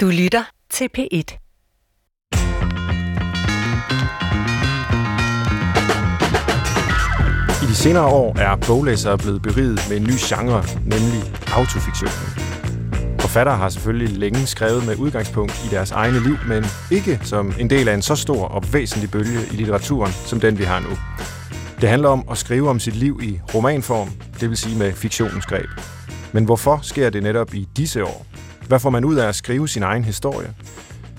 Du lytter til P1. I de senere år er boglæsere blevet beriget med en ny genre, nemlig autofiktion. Forfattere har selvfølgelig længe skrevet med udgangspunkt i deres egne liv, men ikke som en del af en så stor og væsentlig bølge i litteraturen, som den vi har nu. Det handler om at skrive om sit liv i romanform, det vil sige med fiktionens greb. Men hvorfor sker det netop i disse år? Hvad får man ud af at skrive sin egen historie?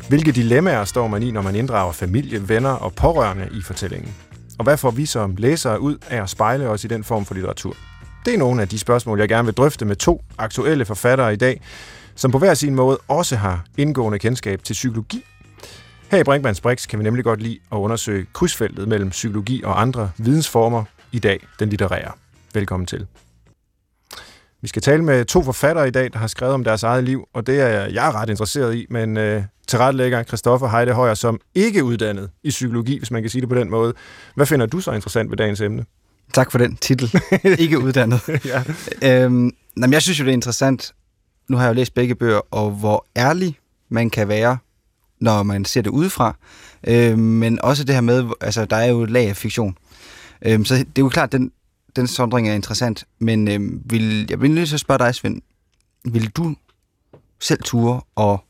Hvilke dilemmaer står man i, når man inddrager familie, venner og pårørende i fortællingen? Og hvad får vi som læsere ud af at spejle os i den form for litteratur? Det er nogle af de spørgsmål, jeg gerne vil drøfte med to aktuelle forfattere i dag, som på hver sin måde også har indgående kendskab til psykologi. Her i Brinkmanns Brix kan vi nemlig godt lide at undersøge krydsfeltet mellem psykologi og andre vidensformer, i dag den litterære. Velkommen til. Vi skal tale med to forfattere i dag, der har skrevet om deres eget liv, og det er jeg ret interesseret i, men øh, tilrettelægger Christoffer Heide Højer, som ikke er uddannet i psykologi, hvis man kan sige det på den måde. Hvad finder du så interessant ved dagens emne? Tak for den titel. ikke uddannet. ja. øhm, jamen, jeg synes jo, det er interessant. Nu har jeg jo læst begge bøger, og hvor ærlig man kan være, når man ser det udefra. Øhm, men også det her med, altså der er jo et lag af fiktion. Øhm, så det er jo klart, den, den sondring er interessant, men øh, vil, jeg vil lige så spørge dig, Svend. Vil du selv ture og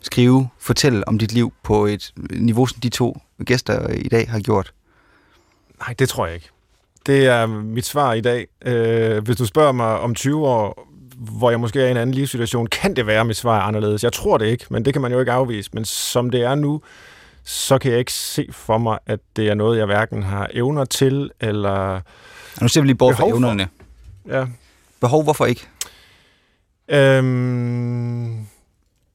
skrive, fortælle om dit liv på et niveau, som de to gæster i dag har gjort? Nej, det tror jeg ikke. Det er mit svar i dag. Øh, hvis du spørger mig om 20 år, hvor jeg måske er i en anden livssituation, kan det være, at mit svar er anderledes. Jeg tror det ikke, men det kan man jo ikke afvise. Men som det er nu, så kan jeg ikke se for mig, at det er noget, jeg hverken har evner til, eller nu ser vi lige bort fra evnerne. Ja. Behov, hvorfor ikke? Øhm,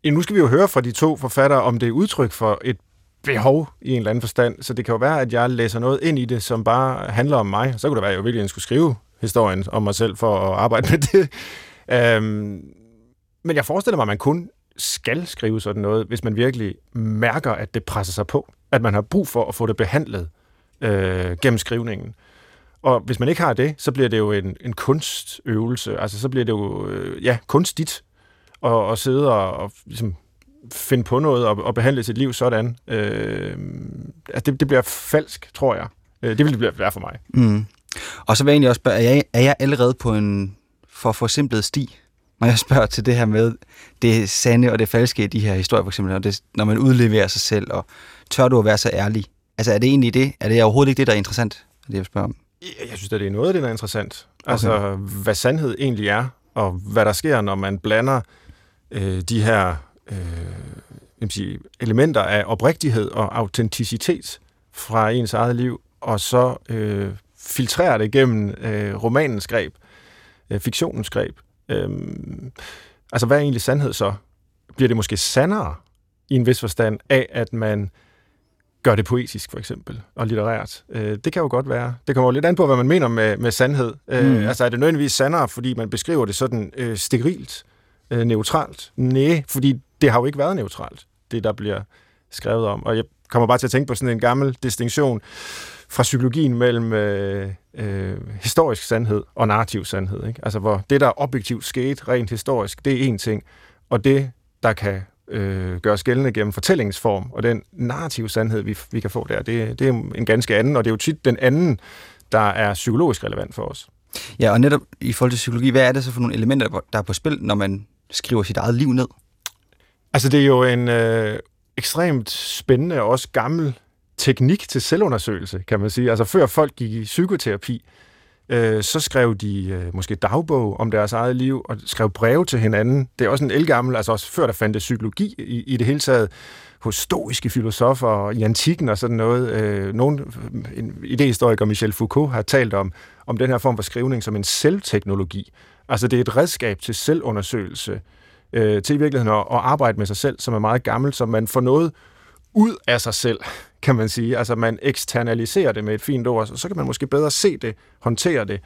ja, nu skal vi jo høre fra de to forfattere, om det er udtryk for et behov i en eller anden forstand. Så det kan jo være, at jeg læser noget ind i det, som bare handler om mig. Så kunne det være, at jeg virkelig skulle skrive historien om mig selv for at arbejde med det. Øhm, men jeg forestiller mig, at man kun skal skrive sådan noget, hvis man virkelig mærker, at det presser sig på. At man har brug for at få det behandlet øh, gennem skrivningen. Og hvis man ikke har det, så bliver det jo en, en kunstøvelse. Altså, så bliver det jo, øh, ja, kunstigt at, at sidde og, og ligesom, finde på noget og, og behandle sit liv sådan. Øh, altså, det, det bliver falsk, tror jeg. Øh, det vil det være for mig. Mm. Og så vil jeg egentlig også spørge, er jeg, er jeg allerede på en for forsimplet sti, når jeg spørger til det her med det sande og det falske i de her historier, for eksempel, når, det, når man udleverer sig selv, og tør du at være så ærlig? Altså, er det egentlig det? Er det overhovedet ikke det, der er interessant, det jeg spørger om? Jeg synes, at det er noget af det, der er interessant. Okay. Altså, hvad sandhed egentlig er, og hvad der sker, når man blander øh, de her øh, jeg sige, elementer af oprigtighed og autenticitet fra ens eget liv, og så øh, filtrerer det gennem øh, romanens greb, øh, fiktionens greb. Øh, altså, hvad er egentlig sandhed så? Bliver det måske sandere i en vis forstand af, at man gør det poetisk, for eksempel, og litterært. Øh, det kan jo godt være. Det kommer jo lidt an på, hvad man mener med, med sandhed. Øh, mm. Altså, er det nødvendigvis sandere, fordi man beskriver det sådan øh, sterilt, øh, neutralt? Nej, fordi det har jo ikke været neutralt, det der bliver skrevet om. Og jeg kommer bare til at tænke på sådan en gammel distinktion fra psykologien mellem øh, øh, historisk sandhed og narrativ sandhed. Ikke? Altså, hvor det, der objektivt skete rent historisk, det er én ting, og det, der kan øh, gøres gældende gennem fortællingsform, og den narrative sandhed, vi, vi kan få der, det, det er en ganske anden, og det er jo tit den anden, der er psykologisk relevant for os. Ja, og netop i forhold til psykologi, hvad er det så for nogle elementer, der er på spil, når man skriver sit eget liv ned? Altså, det er jo en øh, ekstremt spændende og også gammel teknik til selvundersøgelse, kan man sige. Altså, før folk gik i psykoterapi, øh, så skrev de øh, måske dagbog om deres eget liv, og skrev breve til hinanden. Det er også en elgammel, altså også før der fandt det psykologi i, i det hele taget, hos stoiske filosofer i antikken og sådan noget. Øh, nogen, en idehistoriker, Michel Foucault, har talt om, om den her form for skrivning som en selvteknologi. Altså det er et redskab til selvundersøgelse, øh, til i virkeligheden at, at arbejde med sig selv, som er meget gammelt, så man får noget ud af sig selv, kan man sige. Altså man eksternaliserer det med et fint ord, så kan man måske bedre se det, håndtere det,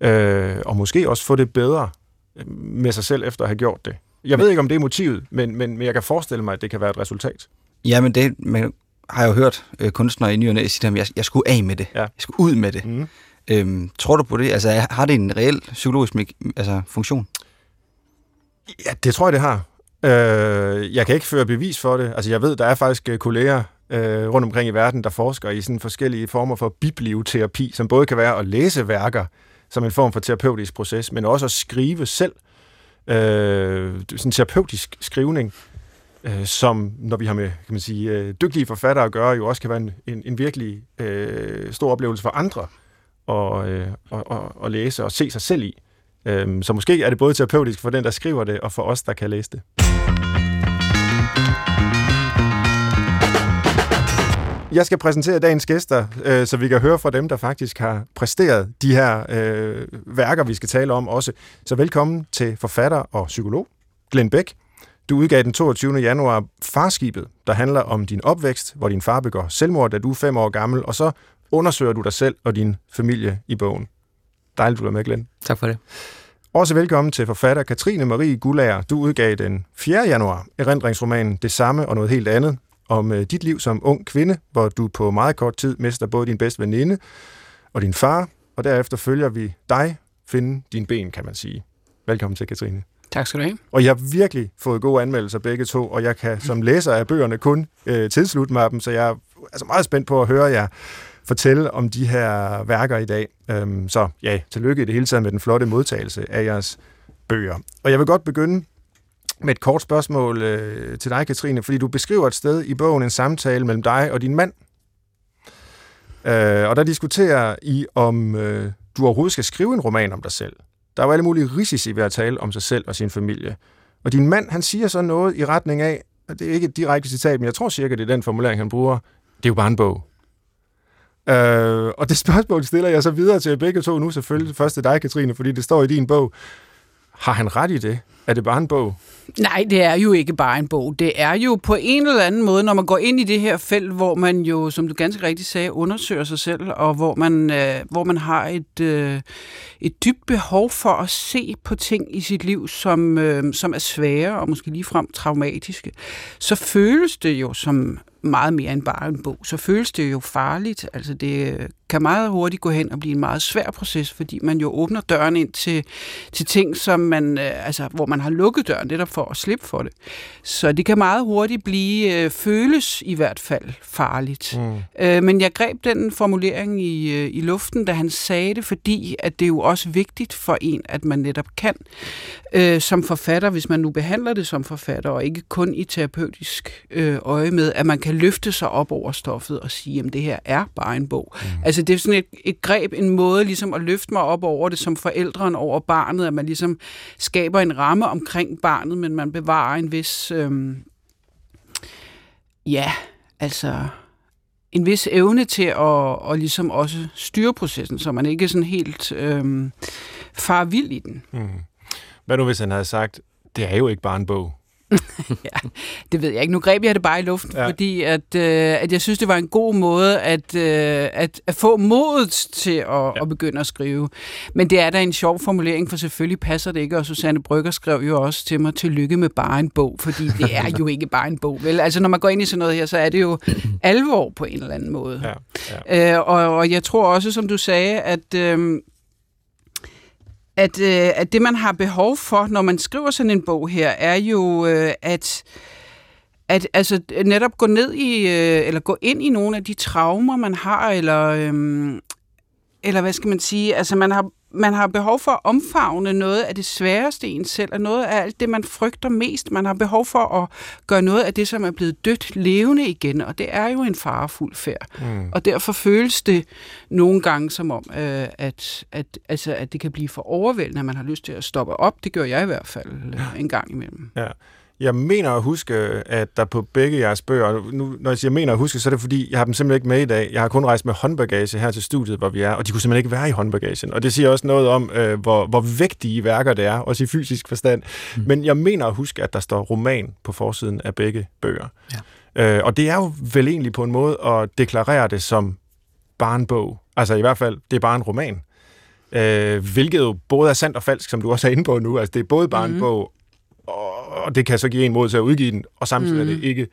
øh, og måske også få det bedre øh, med sig selv efter at have gjort det. Jeg ved ikke, om det er motivet, men, men, men jeg kan forestille mig, at det kan være et resultat. Ja, men det man har jeg jo hørt øh, kunstnere i nyerne sige, at jeg, jeg skulle af med det. Ja. Jeg skulle ud med det. Mm. Øhm, tror du på det? Altså, har det en reel psykologisk altså, funktion? Ja, det tror jeg, det har. Øh, jeg kan ikke føre bevis for det. Altså, jeg ved, der er faktisk øh, kolleger øh, rundt omkring i verden, der forsker i sådan forskellige former for biblioterapi, som både kan være at læse værker som en form for terapeutisk proces, men også at skrive selv. Øh, sådan terapeutisk skrivning, øh, som, når vi har med kan man sige, øh, dygtige forfattere at gøre, jo også kan være en, en, en virkelig øh, stor oplevelse for andre at, øh, at, at, at læse og se sig selv i. Øh, så måske er det både terapeutisk for den, der skriver det, og for os, der kan læse det. Jeg skal præsentere dagens gæster, øh, så vi kan høre fra dem, der faktisk har præsteret de her øh, værker, vi skal tale om også. Så velkommen til forfatter og psykolog, Glenn Beck. Du udgav den 22. januar Farskibet, der handler om din opvækst, hvor din far begår selvmord, da du er fem år gammel, og så undersøger du dig selv og din familie i bogen. Dejligt, du er med, Glenn. Tak for det. Også velkommen til forfatter Katrine Marie Gullager. Du udgav den 4. januar erindringsromanen Det samme og noget helt andet, om øh, dit liv som ung kvinde, hvor du på meget kort tid mister både din bedste veninde og din far, og derefter følger vi dig finde din ben, kan man sige. Velkommen til, Katrine. Tak skal du have. Og jeg har virkelig fået gode anmeldelser begge to, og jeg kan som læser af bøgerne kun øh, tilslutte mig dem, så jeg er altså meget spændt på at høre jer fortælle om de her værker i dag. Øhm, så ja, tillykke i det hele taget med den flotte modtagelse af jeres bøger. Og jeg vil godt begynde med et kort spørgsmål øh, til dig, Katrine, fordi du beskriver et sted i bogen en samtale mellem dig og din mand. Øh, og der diskuterer I, om øh, du overhovedet skal skrive en roman om dig selv. Der er jo alle mulige risici ved at tale om sig selv og sin familie. Og din mand, han siger så noget i retning af, og det er ikke et direkte citat, men jeg tror cirka, det er den formulering, han bruger, det er jo bare en bog. Øh, og det spørgsmål stiller jeg så videre til begge to nu selvfølgelig. Først til dig, Katrine, fordi det står i din bog. Har han ret i det? Er det bare en bog? Nej, det er jo ikke bare en bog. Det er jo på en eller anden måde, når man går ind i det her felt, hvor man jo, som du ganske rigtigt sagde, undersøger sig selv, og hvor man, øh, hvor man har et, øh, et dybt behov for at se på ting i sit liv, som, øh, som er svære og måske ligefrem traumatiske, så føles det jo som meget mere end bare en bog, så føles det jo farligt. Altså det øh, kan meget hurtigt gå hen og blive en meget svær proces, fordi man jo åbner døren ind til, til ting, som man, øh, altså, hvor man har lukket døren netop for at slippe for det. Så det kan meget hurtigt blive, øh, føles i hvert fald farligt. Mm. Øh, men jeg greb den formulering i, øh, i luften, da han sagde det, fordi at det er jo også vigtigt for en, at man netop kan øh, som forfatter, hvis man nu behandler det som forfatter, og ikke kun i terapeutisk øh, øje med, at man kan løfte sig op over stoffet og sige, at det her er bare en bog. Mm. Altså Altså, det er sådan et, et greb, en måde ligesom at løfte mig op over det som forældren over barnet, at man ligesom skaber en ramme omkring barnet, men man bevarer en vis, øh, ja, altså en vis evne til at og ligesom også styre processen, så man ikke sådan helt øh, far vild i den. Mm. Hvad nu, hvis han havde sagt, det er jo ikke bare en bog? ja, det ved jeg ikke. Nu greb jeg det bare i luften, ja. fordi at, øh, at jeg synes, det var en god måde at, øh, at, at få modet til at, ja. at begynde at skrive. Men det er da en sjov formulering, for selvfølgelig passer det ikke, og Susanne Brygger skrev jo også til mig, tillykke med bare en bog, fordi det er jo ikke bare en bog. Vel? Altså når man går ind i sådan noget her, så er det jo alvor på en eller anden måde. Ja. Ja. Øh, og, og jeg tror også, som du sagde, at... Øh, at, øh, at det, man har behov for, når man skriver sådan en bog her, er jo, øh, at at altså, netop gå ned i, øh, eller gå ind i nogle af de traumer, man har, eller, øh, eller hvad skal man sige, altså man har man har behov for at omfavne noget af det sværeste i en selv, og noget af alt det, man frygter mest. Man har behov for at gøre noget af det, som er blevet dødt levende igen, og det er jo en farefuld færd. Mm. Og derfor føles det nogle gange som om, øh, at, at, altså, at det kan blive for overvældende, at man har lyst til at stoppe op. Det gør jeg i hvert fald øh, en gang imellem. Ja. Jeg mener at huske, at der på begge jeres bøger, nu, når jeg siger mener at huske, så er det fordi, jeg har dem simpelthen ikke med i dag. Jeg har kun rejst med håndbagage her til studiet, hvor vi er, og de kunne simpelthen ikke være i håndbagagen. Og det siger også noget om, øh, hvor, hvor vigtige værker det er, også i fysisk forstand. Mm. Men jeg mener at huske, at der står roman på forsiden af begge bøger. Ja. Øh, og det er jo vel egentlig på en måde at deklarere det som bare en bog. Altså i hvert fald, det er bare en roman. Øh, hvilket jo både er sandt og falsk, som du også er inde på nu. Altså det er både bare mm. en bog, og det kan så give en mod til at udgive den, og samtidig mm. er det mhm. ikke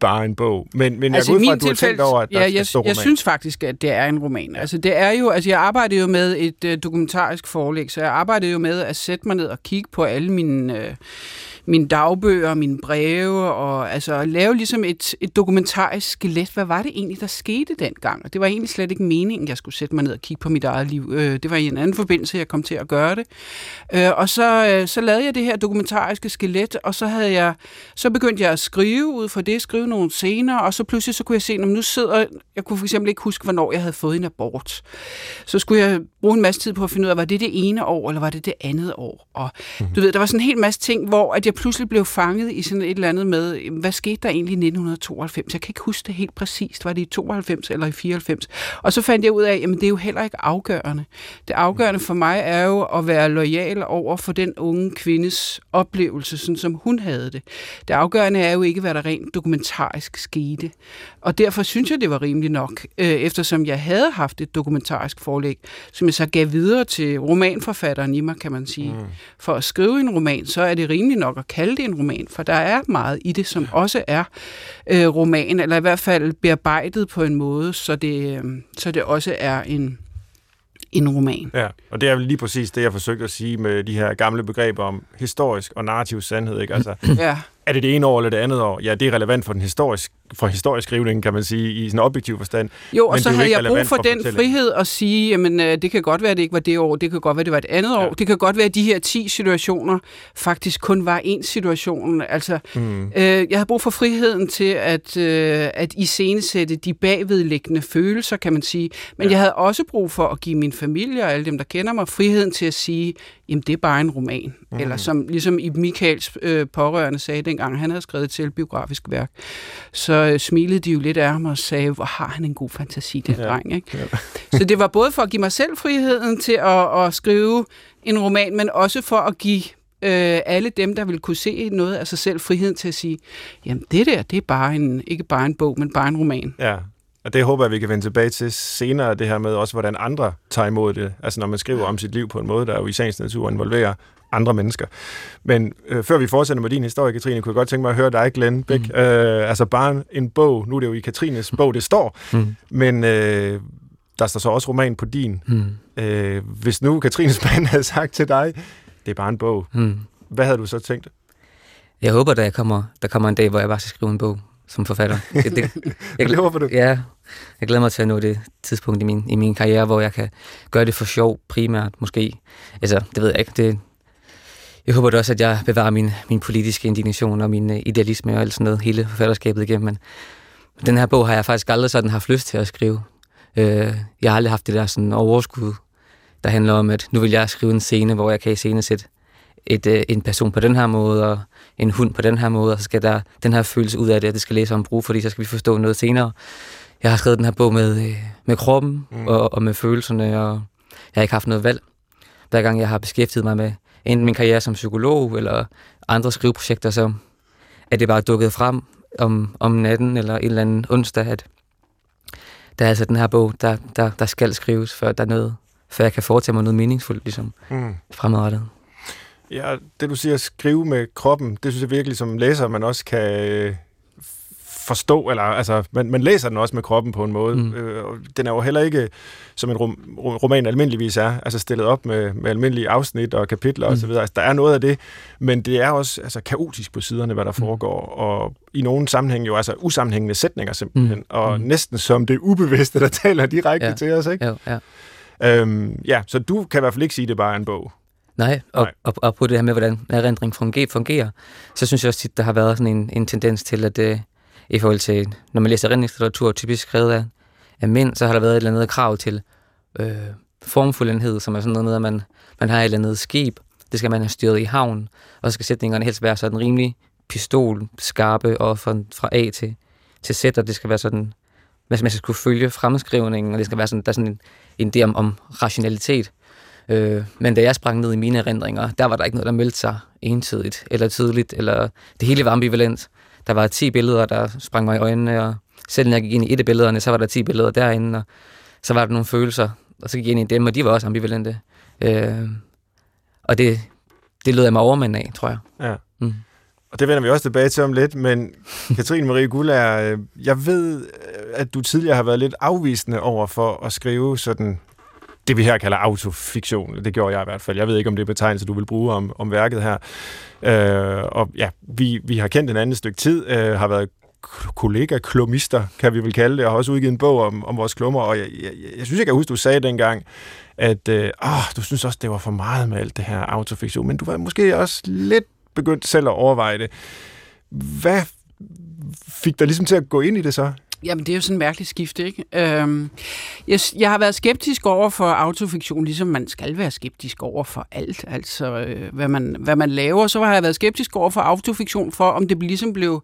bare en bog. Men, men altså, jeg går ud fra, at du har tænkt over, at der ja, jeg, roman. jeg synes faktisk, at det er en roman. Altså, det er jo, altså, jeg arbejdede jo med et uh, dokumentarisk forlæg, så jeg arbejdede jo med at sætte mig ned og kigge på alle mine... Uh, mine dagbøger, mine breve, og altså lave ligesom et, et dokumentarisk skelet. Hvad var det egentlig, der skete dengang? Og det var egentlig slet ikke meningen, jeg skulle sætte mig ned og kigge på mit eget liv. Øh, det var i en anden forbindelse, jeg kom til at gøre det. Øh, og så, øh, så lavede jeg det her dokumentariske skelet, og så havde jeg, så begyndte jeg at skrive ud fra det, skrive nogle scener, og så pludselig så kunne jeg se, at nu sidder, jeg kunne for eksempel ikke huske, hvornår jeg havde fået en abort. Så skulle jeg bruge en masse tid på at finde ud af, var det det ene år, eller var det det andet år? Og mm-hmm. du ved, der var sådan en hel masse ting, hvor at jeg pludselig blev fanget i sådan et eller andet med, hvad skete der egentlig i 1992? Jeg kan ikke huske det helt præcist. Var det i 92 eller i 94? Og så fandt jeg ud af, at det er jo heller ikke afgørende. Det afgørende for mig er jo at være lojal over for den unge kvindes oplevelse, sådan som hun havde det. Det afgørende er jo ikke, hvad der rent dokumentarisk skete. Og derfor synes jeg, det var rimeligt nok, øh, eftersom jeg havde haft et dokumentarisk forlæg, som jeg så gav videre til romanforfatteren i mig, kan man sige. Mm. For at skrive en roman, så er det rimeligt nok at kalde det en roman, for der er meget i det, som også er øh, roman, eller i hvert fald bearbejdet på en måde, så det, øh, så det også er en, en roman. Ja, og det er lige præcis det, jeg forsøgte at sige med de her gamle begreber om historisk og narrativ sandhed. Ikke? Altså, ja. Er det det ene år eller det andet år? Ja, det er relevant for den historisk, for historisk skrivning, kan man sige, i sådan en objektiv forstand. Jo, og så havde jeg brug for, for den frihed at sige, jamen øh, det kan godt være, at det ikke var det år, det kan godt være, at det var et andet år, ja. det kan godt være, at de her 10 situationer faktisk kun var én situation. Altså, mm. øh, jeg havde brug for friheden til at, øh, at iscenesætte de bagvedliggende følelser, kan man sige. Men ja. jeg havde også brug for at give min familie og alle dem, der kender mig, friheden til at sige, jamen det er bare en roman. Mm. Eller som ligesom i Michaels øh, pårørende sagde dengang, han havde skrevet et selvbiografisk værk, så øh, smilede de jo lidt af ham og sagde, hvor har han en god fantasi, den ja. dreng. Ikke? Ja. så det var både for at give mig selv friheden til at, at skrive en roman, men også for at give øh, alle dem, der vil kunne se noget af sig selv, friheden til at sige, jamen det der, det er bare en, ikke bare en bog, men bare en roman. Ja, og det håber jeg, vi kan vende tilbage til senere, det her med også, hvordan andre tager imod det. Altså når man skriver om sit liv på en måde, der jo i sagens natur involverer andre mennesker. Men øh, før vi fortsætter med din historie, Katrine, kunne jeg godt tænke mig at høre dig, Glenn Bæk. Mm. Øh, altså bare en bog, nu er det jo i Katrines bog, det står, mm. men øh, der står så også roman på din. Mm. Øh, hvis nu Katrines mand havde sagt til dig, det er bare en bog, mm. hvad havde du så tænkt? Jeg håber, der kommer, der kommer en dag, hvor jeg bare skal skrive en bog som forfatter. Det, det, jeg, det håber du? Ja, jeg glæder mig til at nå det tidspunkt i min, i min karriere, hvor jeg kan gøre det for sjov primært, måske. Altså, det ved jeg ikke. Det, jeg håber da også, at jeg bevarer min, min politiske indignation og min uh, idealisme og alt sådan noget, hele forfatterskabet igennem. Men den her bog har jeg faktisk aldrig sådan haft lyst til at skrive. Uh, jeg har aldrig haft det der sådan overskud, der handler om, at nu vil jeg skrive en scene, hvor jeg kan iscenesætte et, uh, en person på den her måde, og en hund på den her måde, og så skal der den her følelse ud af det, at det skal læse om brug, fordi så skal vi forstå noget senere. Jeg har skrevet den her bog med, med kroppen mm. og, og med følelserne, og jeg har ikke haft noget valg. Hver gang jeg har beskæftiget mig med enten min karriere som psykolog eller andre skriveprojekter, så er det bare dukket frem om, om natten eller en eller anden onsdag, at der er altså den her bog, der, der, der skal skrives, før der er noget, før jeg kan foretage mig noget meningsfuldt ligesom, mm. fremadrettet. Ja, det du siger, skrive med kroppen, det synes jeg virkelig som læser, man også kan forstå, eller altså, man, man læser den også med kroppen på en måde. Mm. Øh, den er jo heller ikke, som en rom, roman almindeligvis er, altså stillet op med, med almindelige afsnit og kapitler mm. osv. Altså, der er noget af det, men det er også altså, kaotisk på siderne, hvad der mm. foregår, og i nogle sammenhæng jo altså usammenhængende sætninger simpelthen, mm. og mm. næsten som det ubevidste, der taler direkte ja. til os, ikke? Jo, ja. Øhm, ja, så du kan i hvert fald ikke sige, at det bare er en bog. Nej, og, Nej. Og, og på det her med, hvordan erindring fungerer, så synes jeg også at der har været sådan en, en tendens til, at det, i forhold til, når man læser erindringslitteratur, typisk skrevet af, af mænd, så har der været et eller andet krav til øh, formfuldenhed, som er sådan noget med, at man, man har et eller andet skib, det skal man have styret i havn, og så skal sætningerne helst være sådan rimelig pistol, skarpe og fra, fra A til, til Z, og det skal være sådan, man skal kunne følge fremskrivningen, og det skal være sådan, der er sådan en, en idé om, om rationalitet. Øh, men da jeg sprang ned i mine erindringer, der var der ikke noget, der meldte sig entydigt eller tydeligt, eller det hele var ambivalent. Der var 10 billeder, der sprang mig i øjnene, og selv når jeg gik ind i et af billederne, så var der 10 billeder derinde, og så var der nogle følelser, og så gik jeg ind i dem, og de var også ambivalente. Øh, og det, det lød jeg mig overmænd af, tror jeg. Ja. Mm. Og det vender vi også tilbage til om lidt, men Katrine Marie Gullager, øh, jeg ved, at du tidligere har været lidt afvisende over for at skrive sådan det, vi her kalder autofiktion. Det gjorde jeg i hvert fald. Jeg ved ikke, om det er betegnelse, du vil bruge om, om værket her. Øh, og ja, vi, vi har kendt en anden stykke tid, øh, har været kollega-klumister, kan vi vel kalde det, og har også udgivet en bog om, om vores klummer, og jeg, jeg, jeg synes, jeg kan huske, du sagde dengang, at øh, åh, du synes også, det var for meget med alt det her autofiktion, men du var måske også lidt begyndt selv at overveje det. Hvad fik dig ligesom til at gå ind i det så? Jamen, det er jo sådan en mærkelig skifte, ikke? Øhm, jeg, jeg har været skeptisk over for autofiktion, ligesom man skal være skeptisk over for alt, altså øh, hvad, man, hvad man laver. Så har jeg været skeptisk over for autofiktion, for om det ligesom blev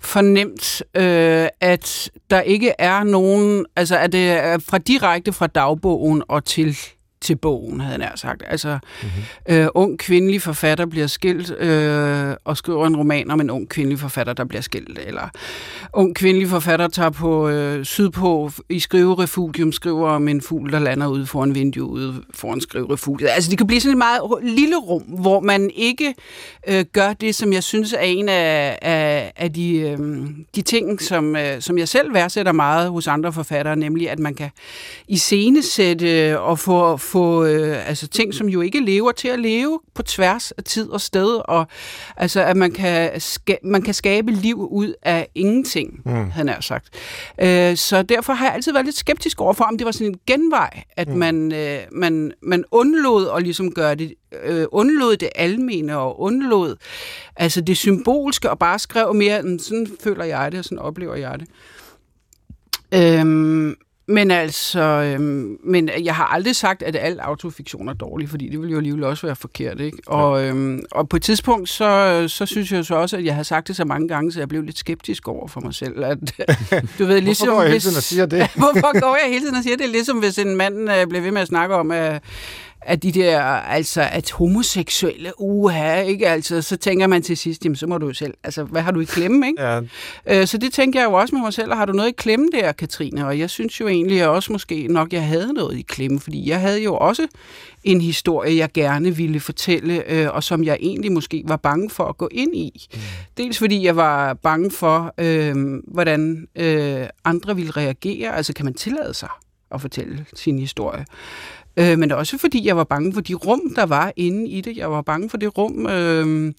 fornemt, øh, at der ikke er nogen, altså at det er fra direkte fra dagbogen og til til bogen, havde jeg sagt. Altså, mm-hmm. øh, ung kvindelig forfatter bliver skilt øh, og skriver en roman om en ung kvindelig forfatter, der bliver skilt. Eller ung kvindelig forfatter tager på øh, sydpå i skriverefugium, skriver om en fugl, der lander ude foran vinduet foran skriverefugiet. Altså, det kan blive sådan et meget lille rum, hvor man ikke øh, gør det, som jeg synes er en af, af, af de, øh, de ting, som, øh, som jeg selv værdsætter meget hos andre forfattere, nemlig at man kan iscenesætte og få få øh, altså ting, som jo ikke lever til at leve på tværs af tid og sted, og altså at man kan, ska- man kan skabe liv ud af ingenting, mm. han har sagt. Øh, så derfor har jeg altid været lidt skeptisk over for, om det var sådan en genvej, at mm. man, øh, man, man undlod at ligesom gøre det, øh, undlod det almene og undlod altså det symbolske og bare skrev mere, sådan føler jeg det, og sådan oplever jeg det. Øhm, men altså, øhm, men jeg har aldrig sagt, at al autofiktion er dårlig, fordi det ville jo alligevel også være forkert, ikke? Og, øhm, og på et tidspunkt, så, så synes jeg så også, at jeg har sagt det så mange gange, så jeg blev lidt skeptisk over for mig selv. At, du ved, ligesom, Hvorfor går jeg hele tiden og siger det? Hvorfor går jeg hele tiden og siger det? Ligesom hvis en mand øh, bliver ved med at snakke om, at at de der, altså, at homoseksuelle, uha, ikke? Altså, så tænker man til sidst, jamen, så må du jo selv, altså, hvad har du i klemme, ikke? Ja. Øh, så det tænker jeg jo også med mig selv, har du noget i klemme der, Katrine? Og jeg synes jo egentlig at også måske nok, jeg havde noget i klemme, fordi jeg havde jo også en historie, jeg gerne ville fortælle, øh, og som jeg egentlig måske var bange for at gå ind i. Mm. Dels fordi jeg var bange for, øh, hvordan øh, andre ville reagere, altså kan man tillade sig at fortælle sin historie. Øh, men også fordi jeg var bange for de rum, der var inde i det. Jeg var bange for det rum, øh,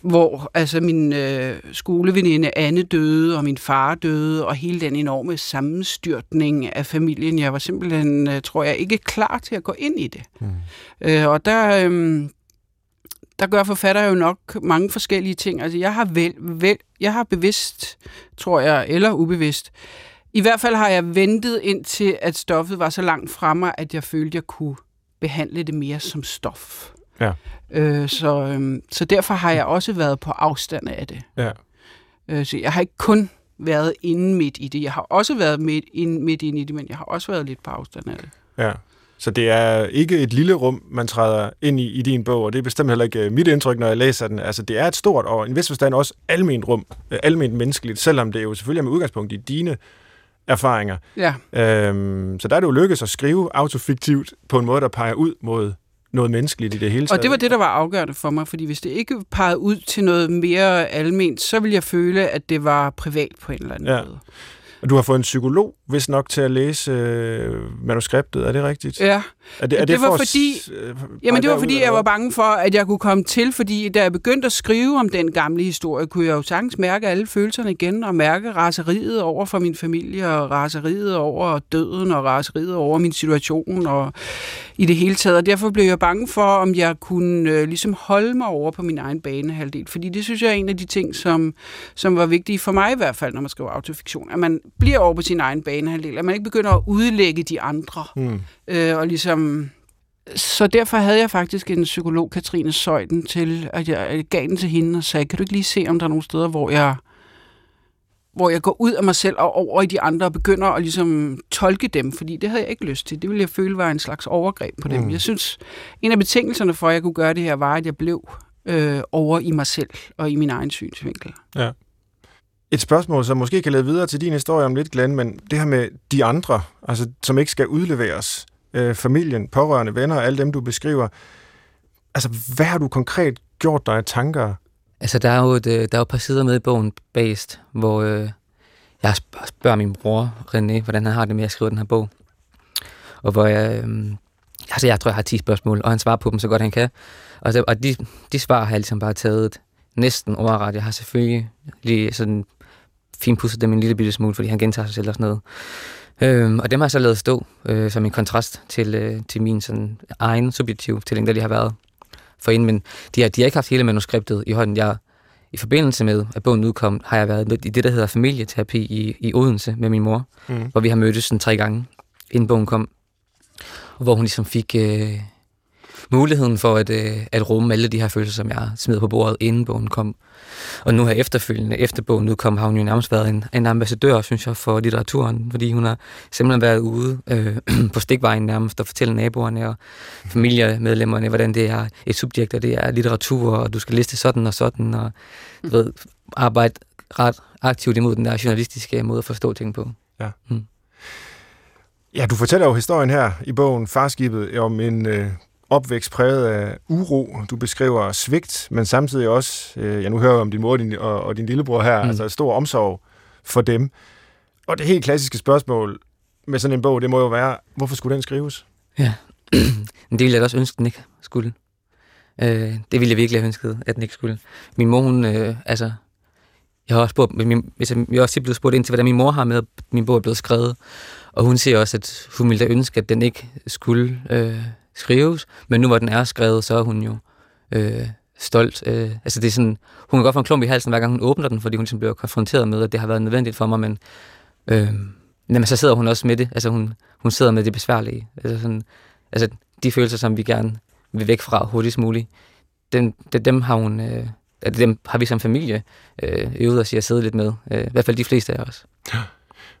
hvor altså min øh, skoleveninde Anne døde, og min far døde, og hele den enorme sammenstyrtning af familien. Jeg var simpelthen, øh, tror jeg, ikke klar til at gå ind i det. Mm. Øh, og der... Øh, der gør forfatter jo nok mange forskellige ting. Altså, jeg har, vel, vel, jeg har bevidst, tror jeg, eller ubevidst, i hvert fald har jeg ventet indtil, at stoffet var så langt fremme, at jeg følte, at jeg kunne behandle det mere som stof. Ja. Øh, så, øh, så derfor har jeg også været på afstand af det. Ja. Øh, så jeg har ikke kun været inde midt i det. Jeg har også været midt, ind, midt inde i det, men jeg har også været lidt på afstand af det. Ja. Så det er ikke et lille rum, man træder ind i i din bog, og det er bestemt heller ikke øh, mit indtryk, når jeg læser den. Altså, det er et stort og en vis forstand også alment rum, øh, alment menneskeligt, selvom det jo selvfølgelig er med udgangspunkt i dine erfaringer. Ja. Øhm, så der er det jo lykkedes at skrive autofiktivt på en måde, der peger ud mod noget menneskeligt i det hele taget. Og det var det, der var afgørende for mig, fordi hvis det ikke pegede ud til noget mere alment, så ville jeg føle, at det var privat på en eller anden ja. måde. Og du har fået en psykolog, hvis nok, til at læse øh, manuskriptet, er det rigtigt? Ja, er det, er det, det var for fordi, øh, jamen det var fordi, jeg var bange for, at jeg kunne komme til, fordi da jeg begyndte at skrive om den gamle historie, kunne jeg jo sagtens mærke alle følelserne igen, og mærke raseriet over for min familie, og raseriet over døden, og raseriet over min situation, og i det hele taget. Og derfor blev jeg bange for, om jeg kunne øh, ligesom holde mig over på min egen banehalvdel, fordi det synes jeg er en af de ting, som, som var vigtige for mig i hvert fald, når man skriver autofiktion, at man bliver over på sin egen banehalvdel, at man ikke begynder at udlægge de andre, mm. øh, og ligesom så derfor havde jeg faktisk en psykolog, Katrine Søjden, til, at jeg gav den til hende og sagde, kan du ikke lige se, om der er nogle steder, hvor jeg, hvor jeg går ud af mig selv og over i de andre og begynder at ligesom tolke dem, fordi det havde jeg ikke lyst til. Det ville jeg føle var en slags overgreb på dem. Mm. Jeg synes, en af betingelserne for, at jeg kunne gøre det her, var, at jeg blev øh, over i mig selv og i min egen synsvinkel. Ja. Et spørgsmål, som måske kan lede videre til din historie om lidt, Glenn, men det her med de andre, altså, som ikke skal udleveres, øh, familien, pårørende, venner, alle dem, du beskriver. Altså, hvad har du konkret gjort dig af tanker? Altså, der er jo et, øh, der er jo et par sider med i bogen Based, hvor øh, jeg spørger min bror, René, hvordan han har det med at skrive den her bog. og hvor jeg, øh, altså jeg tror, jeg har 10 spørgsmål, og han svarer på dem så godt han kan. Og, så, og de, de svar har jeg ligesom bare taget næsten overret. Jeg har selvfølgelig lige sådan finpudset dem en lille bitte smule, fordi han gentager sig selv og sådan noget. Øhm, og dem har jeg så lavet stå øh, som en kontrast til, øh, til min sådan, egen subjektive tilling, der de har været for inden. Men de har, de har ikke haft hele manuskriptet i hånden. Jeg, I forbindelse med, at bogen udkom, har jeg været i det, der hedder familieterapi i, i Odense med min mor, mm. hvor vi har mødtes sådan tre gange, inden bogen kom. Hvor hun ligesom fik øh, muligheden for at, øh, at rumme alle de her følelser, som jeg smed på bordet, inden bogen kom. Og nu her efterfølgende, efter bogen udkom, har hun jo nærmest været en, en ambassadør, synes jeg, for litteraturen, fordi hun har simpelthen været ude øh, på stikvejen nærmest og fortælle naboerne og familiemedlemmerne, hvordan det er et subjekt, og det er litteratur, og du skal liste sådan og sådan, og du ved, arbejde ret aktivt imod den der journalistiske måde at forstå ting på. Ja. Mm. Ja, du fortæller jo historien her i bogen Farskibet om en øh, opvækst præget af uro. Du beskriver svigt, men samtidig også, øh, ja nu hører jeg om din mor og din, og, og din lillebror her, mm. altså stor omsorg for dem. Og det helt klassiske spørgsmål med sådan en bog, det må jo være, hvorfor skulle den skrives? Ja, det ville jeg også ønske, den ikke skulle. Øh, det ville jeg virkelig have ønsket, at den ikke skulle. Min mor, hun, øh, altså, jeg har også spurgt, min, jeg har også blevet spurgt ind til, hvordan min mor har med, at min bog er blevet skrevet. Og hun siger også, at hun ville da ønske, at den ikke skulle øh, skrives, men nu hvor den er skrevet, så er hun jo øh, stolt. Øh, altså det er sådan, hun kan godt få en klump i halsen, hver gang hun åbner den, fordi hun ligesom bliver konfronteret med, at det har været nødvendigt for mig, men øh, jamen, så sidder hun også med det. Altså hun, hun sidder med det besværlige. Altså, sådan, altså de følelser, som vi gerne vil væk fra hurtigst muligt, dem, det, dem har hun... Øh, altså, dem har vi som familie øh, øvet os i at sidde lidt med. Øh, I hvert fald de fleste af os. Ja.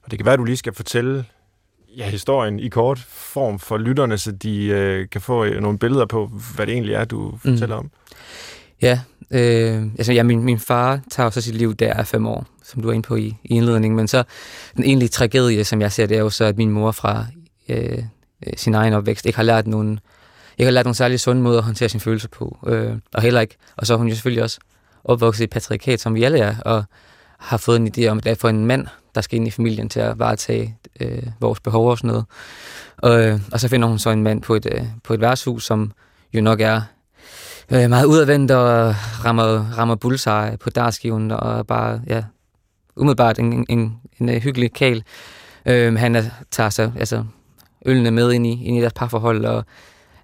Og det kan være, at du lige skal fortælle ja, historien i kort form for lytterne, så de øh, kan få øh, nogle billeder på, hvad det egentlig er, du mm. fortæller om. Ja, øh, altså ja, min, min far tager så sit liv, der er fem år, som du er inde på i, i indledningen, men så den egentlige tragedie, som jeg ser, det er jo så, at min mor fra øh, øh sin egen opvækst ikke har lært nogen, ikke har lært nogen særlig sunde måder at håndtere sin følelse på, øh, og heller ikke, og så er hun jo selvfølgelig også opvokset i patriarkat, som vi alle er, og har fået en idé om, at det er for en mand, der skal ind i familien til at varetage øh, vores behov og sådan noget. Og, øh, og så finder hun så en mand på et, øh, på et værtshus, som jo nok er øh, meget udadvendt og rammer, rammer bullseye på darskiven og bare, ja, umiddelbart en, en, en, en øh, hyggelig kal. Øh, han er, tager sig altså, ølene med ind i, ind i deres parforhold, og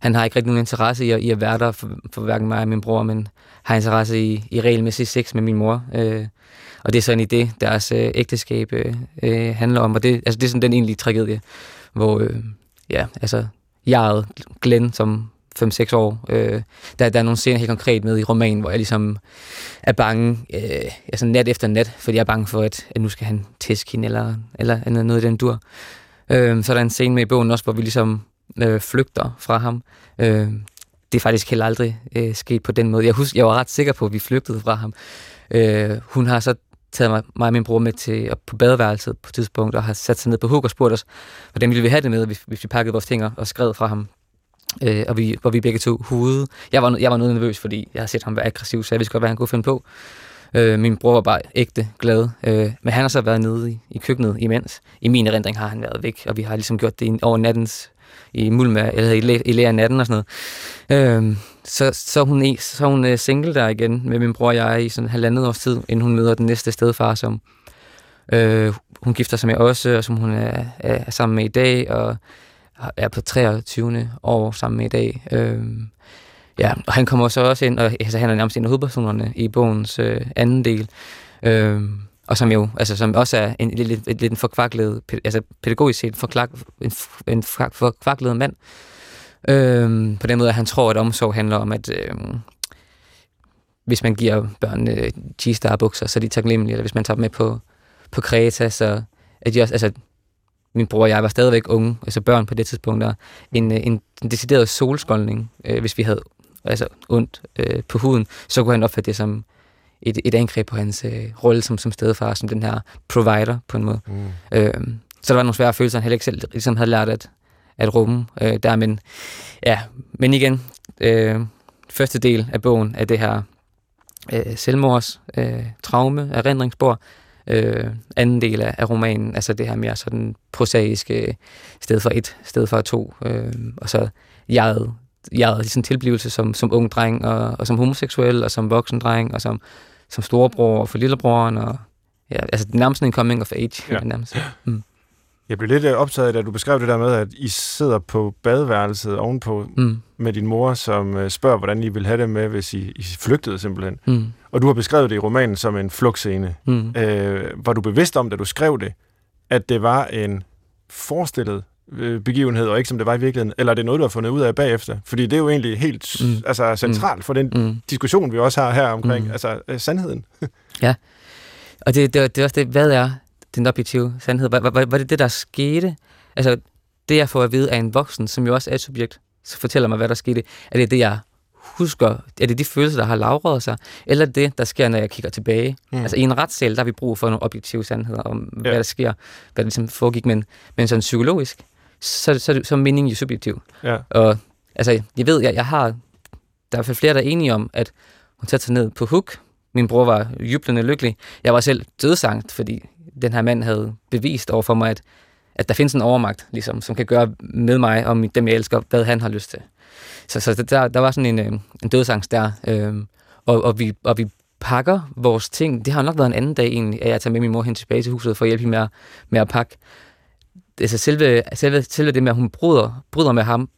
han har ikke rigtig nogen interesse i at, i at være der for, for hverken mig og min bror, men har interesse i, i regelmæssig sex med min mor. Øh, og det er sådan i det, deres øh, ægteskab øh, øh handler om. Og det, altså, det er sådan den egentlige tragedie, hvor øh, ja, altså, jeg Glenn, som 5-6 år. Øh, der, der er nogle scener helt konkret med i romanen, hvor jeg ligesom er bange, øh, altså nat efter nat, fordi jeg er bange for, at, at nu skal han tæske hende, eller, eller noget i den dur. Øh, så er der en scene med i bogen også, hvor vi ligesom øh, flygter fra ham. Øh, det er faktisk heller aldrig øh, sket på den måde. Jeg husker, jeg var ret sikker på, at vi flygtede fra ham. Øh, hun har så taget mig, mig og min bror med til, op på badeværelset på et tidspunkt, og har sat sig ned på hug og spurgt os, hvordan ville vi have det med, hvis, hvis vi pakkede vores ting og skred fra ham. Øh, og vi, hvor vi begge to hude. Jeg var, jeg var noget nervøs, fordi jeg har set ham være aggressiv, så jeg vidste godt, hvad han kunne finde på. Øh, min bror var bare ægte glad. Øh, men han har så været nede i, i køkkenet imens. I min erindring har han været væk, og vi har ligesom gjort det over nattens i Mulma, eller i, læ, i lære natten og sådan noget. Øhm, så, så, hun, så hun er single der igen med min bror og jeg i sådan halvandet års tid, inden hun møder den næste stedfar, som øh, hun gifter sig med også, og som hun er, er, er sammen med i dag, og er på 23. år sammen med i dag. Øhm, ja, og han kommer så også ind, og altså, han er nærmest en af hovedpersonerne i bogens øh, anden del. Øhm, og som jo, altså som også er en lidt, lidt, lidt en forkvaklet, altså pædagogisk set forklak, en, en forkvaklet mand, Øhm, på den måde, at han tror, at omsorg handler om, at øhm, hvis man giver børn øh, G-star-bukser, så er de taknemmelige, eller hvis man tager dem med på, på Kreta, så er de også, altså, min bror og jeg var stadigvæk unge, altså børn på det tidspunkt, der en, en, en decideret solskoldning, øh, hvis vi havde altså ondt øh, på huden, så kunne han opfatte det som et, et angreb på hans øh, rolle som, som stedfar, som den her provider på en måde. Mm. Øhm, så der var nogle svære følelser, han heller ikke selv ligesom havde lært at, at rumme øh, der. Men, ja, men igen, øh, første del af bogen er det her øh, selvmords øh, traume, erindringsspor, øh, anden del af, af romanen, altså det her mere sådan prosaiske sted for et, sted for to, øh, og så jeg, jeg ligesom tilblivelse som, som ung dreng, og, og som homoseksuel, og som voksen dreng, og som, som storebror for lillebroren, og ja, altså nærmest en coming of age, ja. nærmest. Mm. Jeg blev lidt øh, optaget, da du beskrev det der med, at I sidder på badeværelset ovenpå mm. med din mor, som øh, spørger, hvordan I vil have det med, hvis I, I flygtede simpelthen. Mm. Og du har beskrevet det i romanen som en flugtscene. Mm. Øh, var du bevidst om, da du skrev det, at det var en forestillet begivenhed, og ikke som det var i virkeligheden? Eller er det noget, du har fundet ud af bagefter? Fordi det er jo egentlig helt mm. altså, centralt for den mm. diskussion, vi også har her omkring mm. altså, øh, sandheden. ja, og det, det, det er også det, hvad er den objektive sandhed? Var, var, var det det, der skete? Altså, det jeg får at vide af en voksen, som jo også er et subjekt, så fortæller mig, hvad der skete. Er det det, jeg husker? Er det de følelser, der har lavret sig? Eller det, der sker, når jeg kigger tilbage? Mm. Altså, i en retssal, der har vi brug for nogle objektive sandheder om, ja. hvad der sker, hvad der ligesom foregik, men, men sådan psykologisk, så, så, så er meningen jo subjektiv. Ja. Og altså, jeg ved, jeg, jeg har, der er i hvert fald flere, der er enige om, at hun tager sig ned på hook. Min bror var jublende lykkelig. Jeg var selv dødsangt, fordi den her mand havde bevist over for mig, at, at der findes en overmagt, ligesom, som kan gøre med mig og dem, jeg elsker, hvad han har lyst til. Så, så der, der var sådan en, øh, en dødsangst der, øh, og, og, vi, og vi pakker vores ting. Det har nok været en anden dag egentlig, at jeg tager med min mor hen tilbage til huset for at hjælpe hende med at, med at pakke. Altså selve, selve, selve det med, at hun bryder, bryder med ham,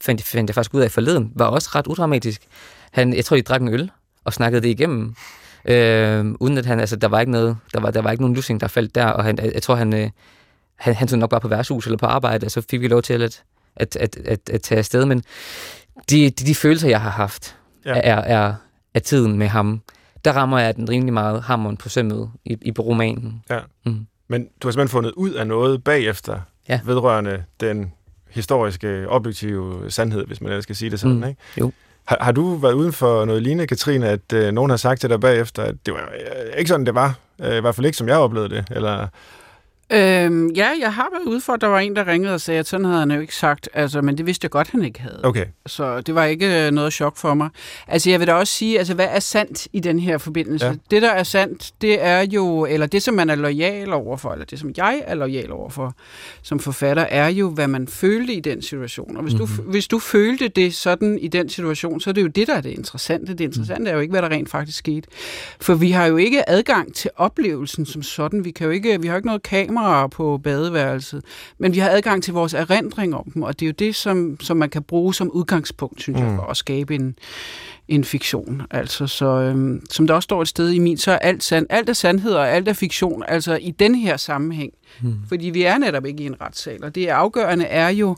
fandt, fandt jeg faktisk ud af forleden, var også ret udramatisk. Han, jeg tror, de drak en øl og snakkede det igennem. Øh, uden at han, altså, der var ikke noget, der var, der var ikke nogen lussing, der faldt der, og han, jeg, jeg tror, han, øh, han, han tog nok bare på værtshus eller på arbejde, og så fik vi lov til at, at, at, at, at tage afsted, men de, de, de følelser, jeg har haft, ja. er, er, er tiden med ham. Der rammer jeg den rimelig meget hammeren på sømmet i, i romanen. Ja. Mm. Men du har simpelthen fundet ud af noget bagefter, ja. vedrørende den historiske, objektive sandhed, hvis man ellers skal sige det sådan, mm. ikke? Jo. Har, har du været uden for noget lignende, Katrine, at øh, nogen har sagt til dig bagefter, at det var øh, ikke sådan, det var? Øh, I hvert fald ikke, som jeg oplevede det, eller... Øhm, ja, jeg har været ude for, at der var en, der ringede og sagde, at sådan havde han jo ikke sagt, altså, men det vidste jeg godt, han ikke havde. Okay. Så det var ikke øh, noget chok for mig. Altså, jeg vil da også sige, altså, hvad er sandt i den her forbindelse? Ja. Det, der er sandt, det er jo, eller det, som man er lojal overfor, eller det, som jeg er lojal overfor som forfatter, er jo, hvad man følte i den situation. Og hvis, mm-hmm. du, mhm. hvis du følte det sådan i den situation, så er det jo det, der er det interessante. Det interessante mm. er jo ikke, hvad der rent faktisk skete. For vi har jo ikke adgang til oplevelsen som sådan. Vi, kan jo ikke, vi har jo ikke noget kamera kameraer på badeværelset, men vi har adgang til vores erindring om dem, og det er jo det, som, som man kan bruge som udgangspunkt, synes mm. jeg, for at skabe en, en fiktion. Altså, så, øhm, som der også står et sted i min, så er alt, sand, alt er sandhed og alt er fiktion, altså i den her sammenhæng. Mm. Fordi vi er netop ikke i en retssal, og det afgørende er jo,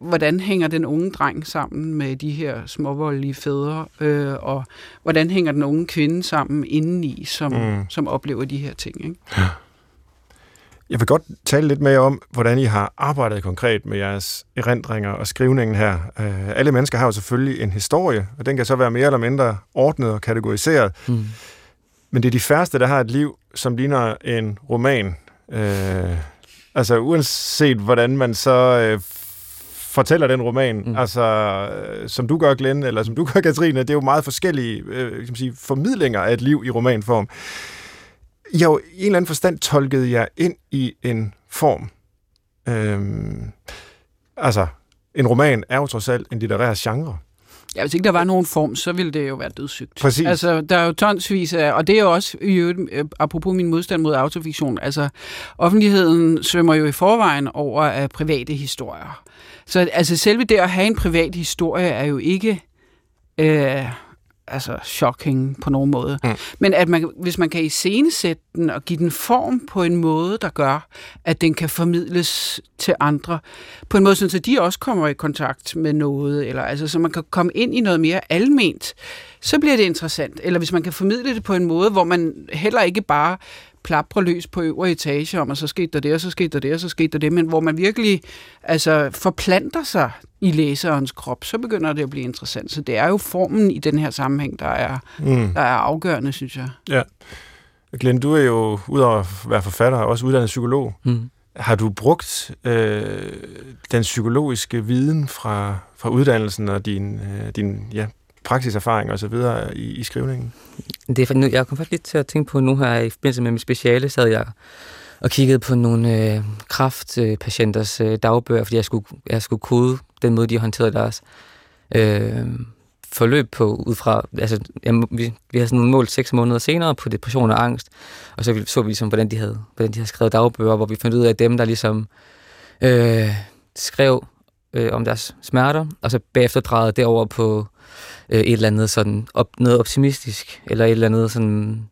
hvordan hænger den unge dreng sammen med de her småvoldelige fædre, øh, og hvordan hænger den unge kvinde sammen indeni, som, mm. som oplever de her ting. Ikke? Jeg vil godt tale lidt mere om, hvordan I har arbejdet konkret med jeres erindringer og skrivningen her. Uh, alle mennesker har jo selvfølgelig en historie, og den kan så være mere eller mindre ordnet og kategoriseret. Mm. Men det er de færreste, der har et liv, som ligner en roman. Uh, altså uanset hvordan man så uh, fortæller den roman, mm. altså uh, som du gør, Glenn, eller som du gør, Katrine, det er jo meget forskellige uh, kan man sige, formidlinger af et liv i romanform jo, i en eller anden forstand tolkede jeg ind i en form. Øhm, altså, en roman er jo trods alt en litterær genre. Ja, hvis ikke der var nogen form, så ville det jo være dødssygt. Præcis. Altså, der er jo tonsvis af, og det er jo også, øh, apropos min modstand mod autofiktion, altså, offentligheden svømmer jo i forvejen over af private historier. Så altså, selve det at have en privat historie er jo ikke... Øh, altså shocking på nogen måde. Mm. Men at man, hvis man kan iscenesætte den og give den form på en måde, der gør, at den kan formidles til andre, på en måde, så de også kommer i kontakt med noget, eller altså, så man kan komme ind i noget mere alment, så bliver det interessant. Eller hvis man kan formidle det på en måde, hvor man heller ikke bare plapre løs på øvre etage om, og så skete der det, og så skete der det, og så skete der det, men hvor man virkelig altså, forplanter sig i læserens krop, så begynder det at blive interessant. Så det er jo formen i den her sammenhæng, der er, mm. der er afgørende, synes jeg. Ja. Glenn, du er jo, udover at være forfatter, også uddannet psykolog. Mm. Har du brugt øh, den psykologiske viden fra, fra uddannelsen og din, øh, din ja, praksiserfaring og så videre i, i skrivningen? Det er, nu, jeg kom faktisk lidt til at tænke på nu her i forbindelse med mit speciale, sad jeg og kiggede på nogle øh, kraftpatienters øh, dagbøger, fordi jeg skulle, jeg skulle kode den måde, de håndterede deres øh, forløb på, ud fra, altså, jeg, vi, vi havde sådan nogle mål seks måneder senere på depression og angst, og så så vi ligesom, hvordan de havde, hvordan de havde skrevet dagbøger, hvor vi fandt ud af, at dem, der ligesom øh, skrev øh, om deres smerter, og så bagefter drejede det over på øh, et eller andet sådan op, noget optimistisk, eller et eller andet sådan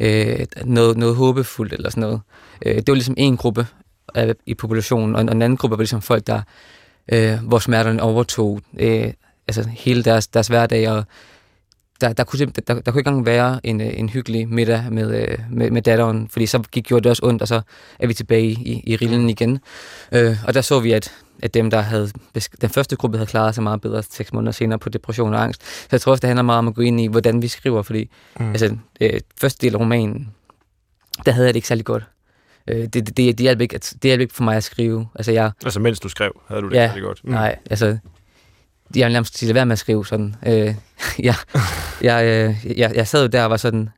øh, noget, noget håbefuldt eller sådan noget. Øh, det var ligesom en gruppe af, i populationen, og en, og en anden gruppe var ligesom folk, der øh, hvor smerterne overtog øh, altså hele deres, deres hverdag, og der, der, kunne, der, der, kunne ikke engang være en, øh, en hyggelig middag med, øh, med, med datteren, fordi så gik, gjorde det også ondt, og så er vi tilbage i, i rillen igen. Øh, og der så vi, at, at dem, der havde, den første gruppe havde klaret sig meget bedre seks måneder senere på depression og angst. Så jeg tror også, det handler meget om at gå ind i, hvordan vi skriver, fordi mm. altså, øh, første del af romanen, der havde jeg det ikke særlig godt. Øh, det, det, det, det, hjalp ikke, det hjalp ikke for mig at skrive. Altså, jeg, altså mens du skrev, havde du det ja, særlig godt? Mm. Nej, altså jeg vil nærmest sige, være med at skrive sådan. Øh, jeg, jeg, øh, jeg, jeg sad jo der og var sådan,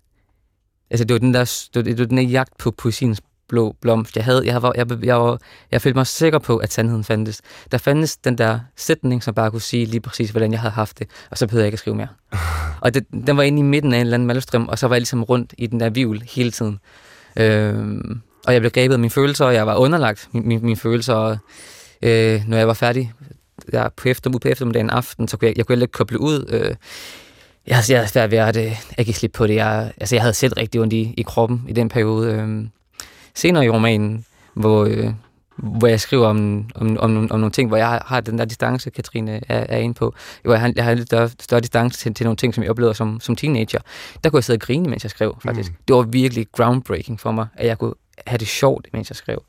altså det var den der, det var, det var den der jagt på poesiens blå blomst. Jeg, havde, jeg, var, jeg, jeg, var, jeg følte mig sikker på, at sandheden fandtes. Der fandtes den der sætning, som bare kunne sige lige præcis, hvordan jeg havde haft det, og så behøvede jeg ikke at skrive mere. og det, den var inde i midten af en eller anden malstrøm, og så var jeg ligesom rundt i den der vivl hele tiden. Øh, og jeg blev grebet af mine følelser, og jeg var underlagt mine, mine, mine følelser, og øh, når jeg var færdig jeg på efter, på eftermiddagen aften, så kunne jeg, jeg kunne ikke koble ud. Øh, jeg, havde, jeg havde svært ved at, at, at give slip på det. Jeg, altså, jeg havde selv rigtig ondt i, i kroppen i den periode. Øh, senere i romanen, hvor, øh, hvor jeg skriver om, om, om, om nogle ting, hvor jeg har, har den der distance, Katrine er, er inde på, hvor jeg har, jeg har en lidt større, større distance til, til nogle ting, som jeg oplevede som, som teenager. Der kunne jeg sidde og grine, mens jeg skrev, faktisk. Mm. Det var virkelig groundbreaking for mig, at jeg kunne have det sjovt, mens jeg skrev.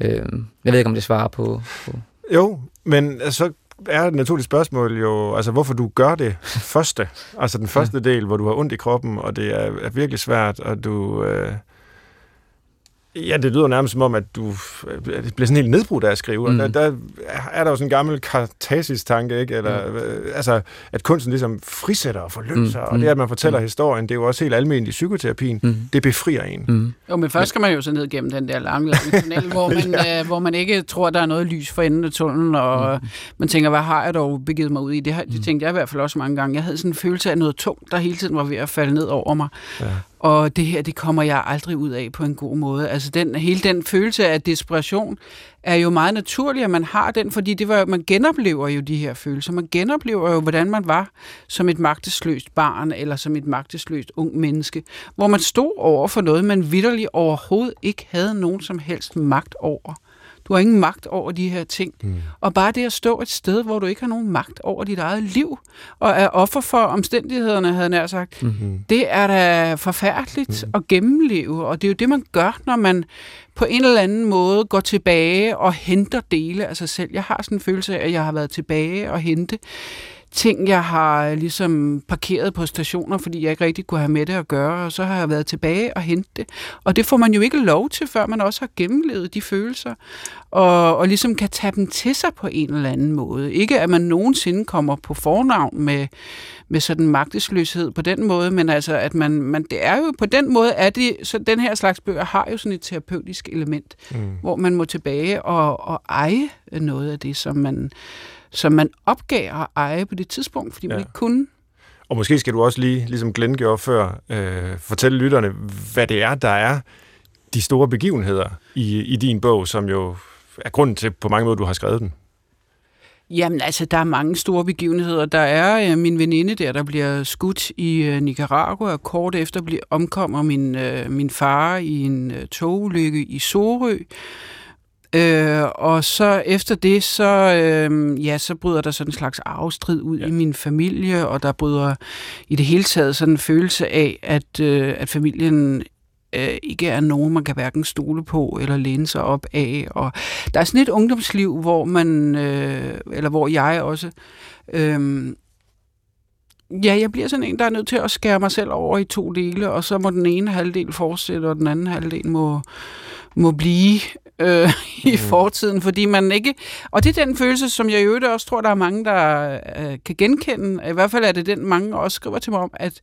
Øh, jeg ved ikke, om det svarer på... på jo, men så er et naturligt spørgsmål jo, altså hvorfor du gør det første, altså den første del, hvor du har ondt i kroppen, og det er, er virkelig svært, og du... Øh, Ja, det lyder nærmest som om, at du det bliver sådan helt nedbrudt af at skrive. Mm. Der, der er der jo sådan en gammel kartasis-tanke, ikke? Eller, mm. altså, at kunsten ligesom frisætter og forløser, mm. og det, at man fortæller mm. historien, det er jo også helt almindeligt i psykoterapien. Mm. Det befrier en. Mm. Jo, men først skal man jo så ned gennem den der lange, lange tunnel, hvor, man, ja. øh, hvor man ikke tror, der er noget lys for enden af tunnelen, og mm. man tænker, hvad har jeg dog begivet mig ud i? Det, har, det mm. tænkte jeg i hvert fald også mange gange. Jeg havde sådan en følelse af noget tungt, der hele tiden var ved at falde ned over mig. Ja. Og det her, det kommer jeg aldrig ud af på en god måde. Altså den, hele den følelse af desperation er jo meget naturlig, at man har den, fordi det var, man genoplever jo de her følelser. Man genoplever jo, hvordan man var som et magtesløst barn, eller som et magtesløst ung menneske, hvor man stod over for noget, man vidderligt overhovedet ikke havde nogen som helst magt over. Du har ingen magt over de her ting. Mm. Og bare det at stå et sted, hvor du ikke har nogen magt over dit eget liv, og er offer for omstændighederne, havde jeg sagt, mm-hmm. det er da forfærdeligt mm. at gennemleve. Og det er jo det, man gør, når man på en eller anden måde går tilbage og henter dele af sig selv. Jeg har sådan en følelse af, at jeg har været tilbage og hente ting, jeg har ligesom parkeret på stationer, fordi jeg ikke rigtig kunne have med det at gøre, og så har jeg været tilbage og hentet det. Og det får man jo ikke lov til, før man også har gennemlevet de følelser, og, og ligesom kan tage dem til sig på en eller anden måde. Ikke at man nogensinde kommer på fornavn med, med sådan magtesløshed på den måde, men altså, at man, man, det er jo på den måde, at det, så den her slags bøger har jo sådan et terapeutisk element, mm. hvor man må tilbage og, og eje noget af det, som man som man opgav at eje på det tidspunkt, fordi ja. man ikke kunne. Og måske skal du også lige, ligesom Glenn gjorde før, øh, fortælle lytterne, hvad det er, der er de store begivenheder i, i din bog, som jo er grunden til på mange måder, du har skrevet den. Jamen altså, der er mange store begivenheder. Der er øh, min veninde der, der bliver skudt i øh, Nicaragua, og kort efter bliver, omkommer min, øh, min far i en øh, togulykke i Sorø. Øh, og så efter det, så, øh, ja, så bryder der sådan en slags afstrid ud ja. i min familie, og der bryder i det hele taget sådan en følelse af, at, øh, at familien øh, ikke er nogen, man kan hverken stole på eller læne sig op af. Og der er sådan et ungdomsliv, hvor man, øh, eller hvor jeg også, øh, ja, jeg bliver sådan en, der er nødt til at skære mig selv over i to dele, og så må den ene halvdel fortsætte, og den anden halvdel må, må blive øh, i mm. fortiden, fordi man ikke... Og det er den følelse, som jeg i øvrigt også tror, der er mange, der øh, kan genkende. I hvert fald er det den, mange også skriver til mig om, at,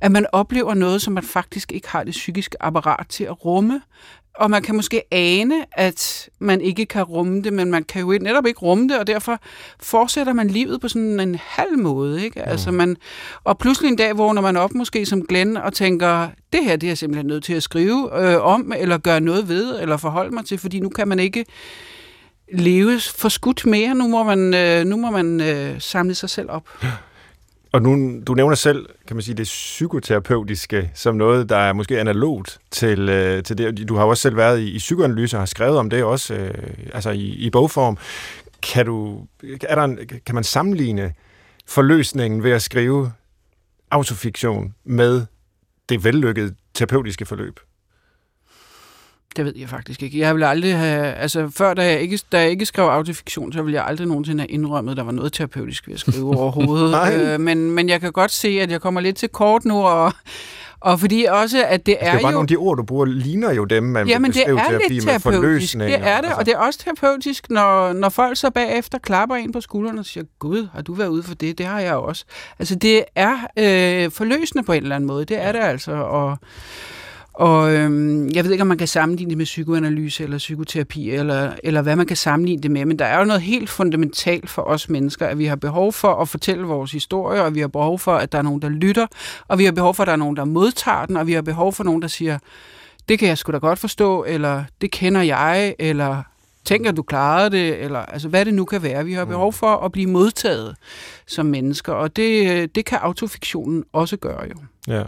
at man oplever noget, som man faktisk ikke har det psykiske apparat til at rumme og man kan måske ane, at man ikke kan rumme det, men man kan jo netop ikke rumme det, og derfor fortsætter man livet på sådan en halv måde. Ikke? Mm. Altså man, og pludselig en dag vågner man op måske som Glenn og tænker, det her det er jeg simpelthen nødt til at skrive øh, om, eller gøre noget ved, eller forholde mig til, fordi nu kan man ikke leve for skudt mere. Nu må man, øh, nu må man øh, samle sig selv op. Og nu, du nævner selv, kan man sige, det psykoterapeutiske som noget, der er måske analogt til, øh, til det. Du har også selv været i, i psykoanalyse og har skrevet om det også, øh, altså i, i bogform. Kan, du, er der en, kan man sammenligne forløsningen ved at skrive autofiktion med det vellykkede terapeutiske forløb? Det ved jeg faktisk ikke. Jeg ville aldrig have... Altså, før da jeg ikke, da jeg ikke skrev autofiktion, så ville jeg aldrig nogensinde have indrømmet, at der var noget terapeutisk ved at skrive overhovedet. øh, men, men jeg kan godt se, at jeg kommer lidt til kort nu, og, og fordi også, at det er, det er bare jo... nogle af de ord, du bruger, ligner jo dem, man beskrive det er terapi lidt med terapeutisk. Det er det, altså. og det er også terapeutisk, når, når folk så bagefter klapper ind på skulderen og siger, Gud, har du været ude for det? Det har jeg også. Altså, det er øh, forløsende på en eller anden måde. Det er det altså, og... Og øhm, jeg ved ikke, om man kan sammenligne det med psykoanalyse eller psykoterapi, eller, eller hvad man kan sammenligne det med, men der er jo noget helt fundamentalt for os mennesker, at vi har behov for at fortælle vores historie, og vi har behov for, at der er nogen, der lytter, og vi har behov for, at der er nogen, der modtager den, og vi har behov for nogen, der siger, det kan jeg sgu da godt forstå, eller det kender jeg, eller tænker du klarede det, eller altså hvad det nu kan være. Vi har behov for at blive modtaget som mennesker, og det, det kan autofiktionen også gøre jo. Ja.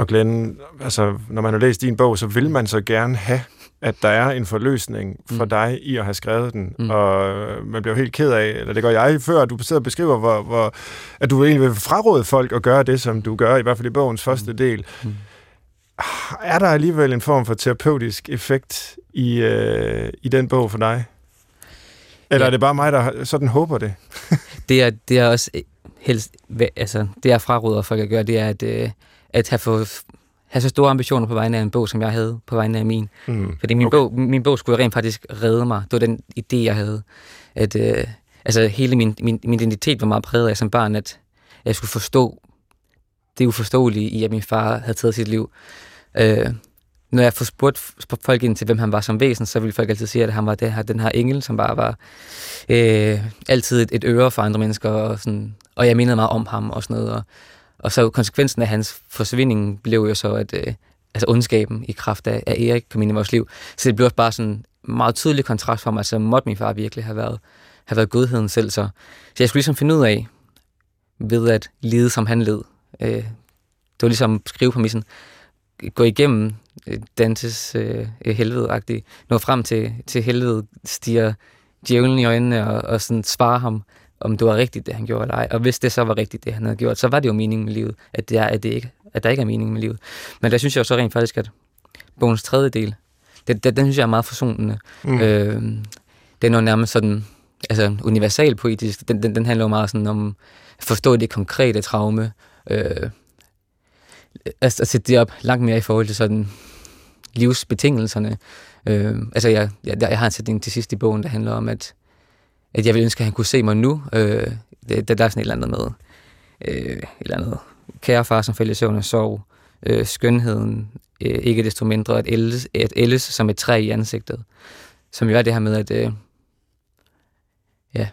Og Glenn, altså, når man har læst din bog, så vil man så gerne have, at der er en forløsning for mm. dig i at have skrevet den. Mm. Og man bliver jo helt ked af, eller det gør jeg før, du sidder og beskriver, hvor, hvor, at du egentlig vil fraråde folk at gøre det, som du gør, i hvert fald i bogens første mm. del. Mm. Er der alligevel en form for terapeutisk effekt i, øh, i den bog for dig? Eller ja. er det bare mig, der sådan håber det? det, er, det er også helst, altså, det jeg fraråder folk at gøre, det er, at, øh, at have, for, have så store ambitioner på vegne af en bog, som jeg havde på vegne af min. Mm. Fordi min, okay. bog, min bog skulle rent faktisk redde mig. Det var den idé, jeg havde. At, øh, altså, hele min, min, min identitet var meget præget af som barn, at jeg skulle forstå det uforståelige i, at min far havde taget sit liv. Øh, når jeg får spurgt folk ind til, hvem han var som væsen, så ville folk altid sige, at han var det her, den her engel, som bare var øh, altid et, et øre for andre mennesker, og, sådan, og jeg mindede meget om ham og sådan noget. Og, og så konsekvensen af hans forsvinding blev jo så, at øh, altså ondskaben i kraft af, af Erik kom ind i vores liv. Så det blev også bare sådan en meget tydelig kontrast for mig, så måtte min far virkelig have været, have været godheden selv. Så, så jeg skulle ligesom finde ud af, ved at lide som han led. Øh, det var ligesom skrive på missen. Gå igennem øh, Dantes øh, helvede-agtigt. Nå frem til, til helvede, stiger djævlen i øjnene og, og sådan svare ham om det var rigtigt, det han gjorde eller ej. Og hvis det så var rigtigt, det han havde gjort, så var det jo meningen med livet, at, det er, at, det ikke, at der ikke er mening med livet. Men der synes jeg så rent faktisk, at bogens tredje del, det, det, den synes jeg er meget forsonende. Mm. Øh, den er nærmest sådan, altså universal poetisk. Den, den, den handler jo meget sådan om at forstå det konkrete traume. Øh, at, at sætte det op langt mere i forhold til sådan livsbetingelserne. Øh, altså jeg, jeg, jeg har en sætning til sidst i bogen, der handler om, at at jeg ville ønske, at han kunne se mig nu. Øh, det, der er sådan et eller andet med, øh, et eller andet kære far, som faldt i søvn og sov, øh, skønheden, øh, ikke desto mindre, at ældes, at ældes som et træ i ansigtet. Som jo er det her med, at øh, ja,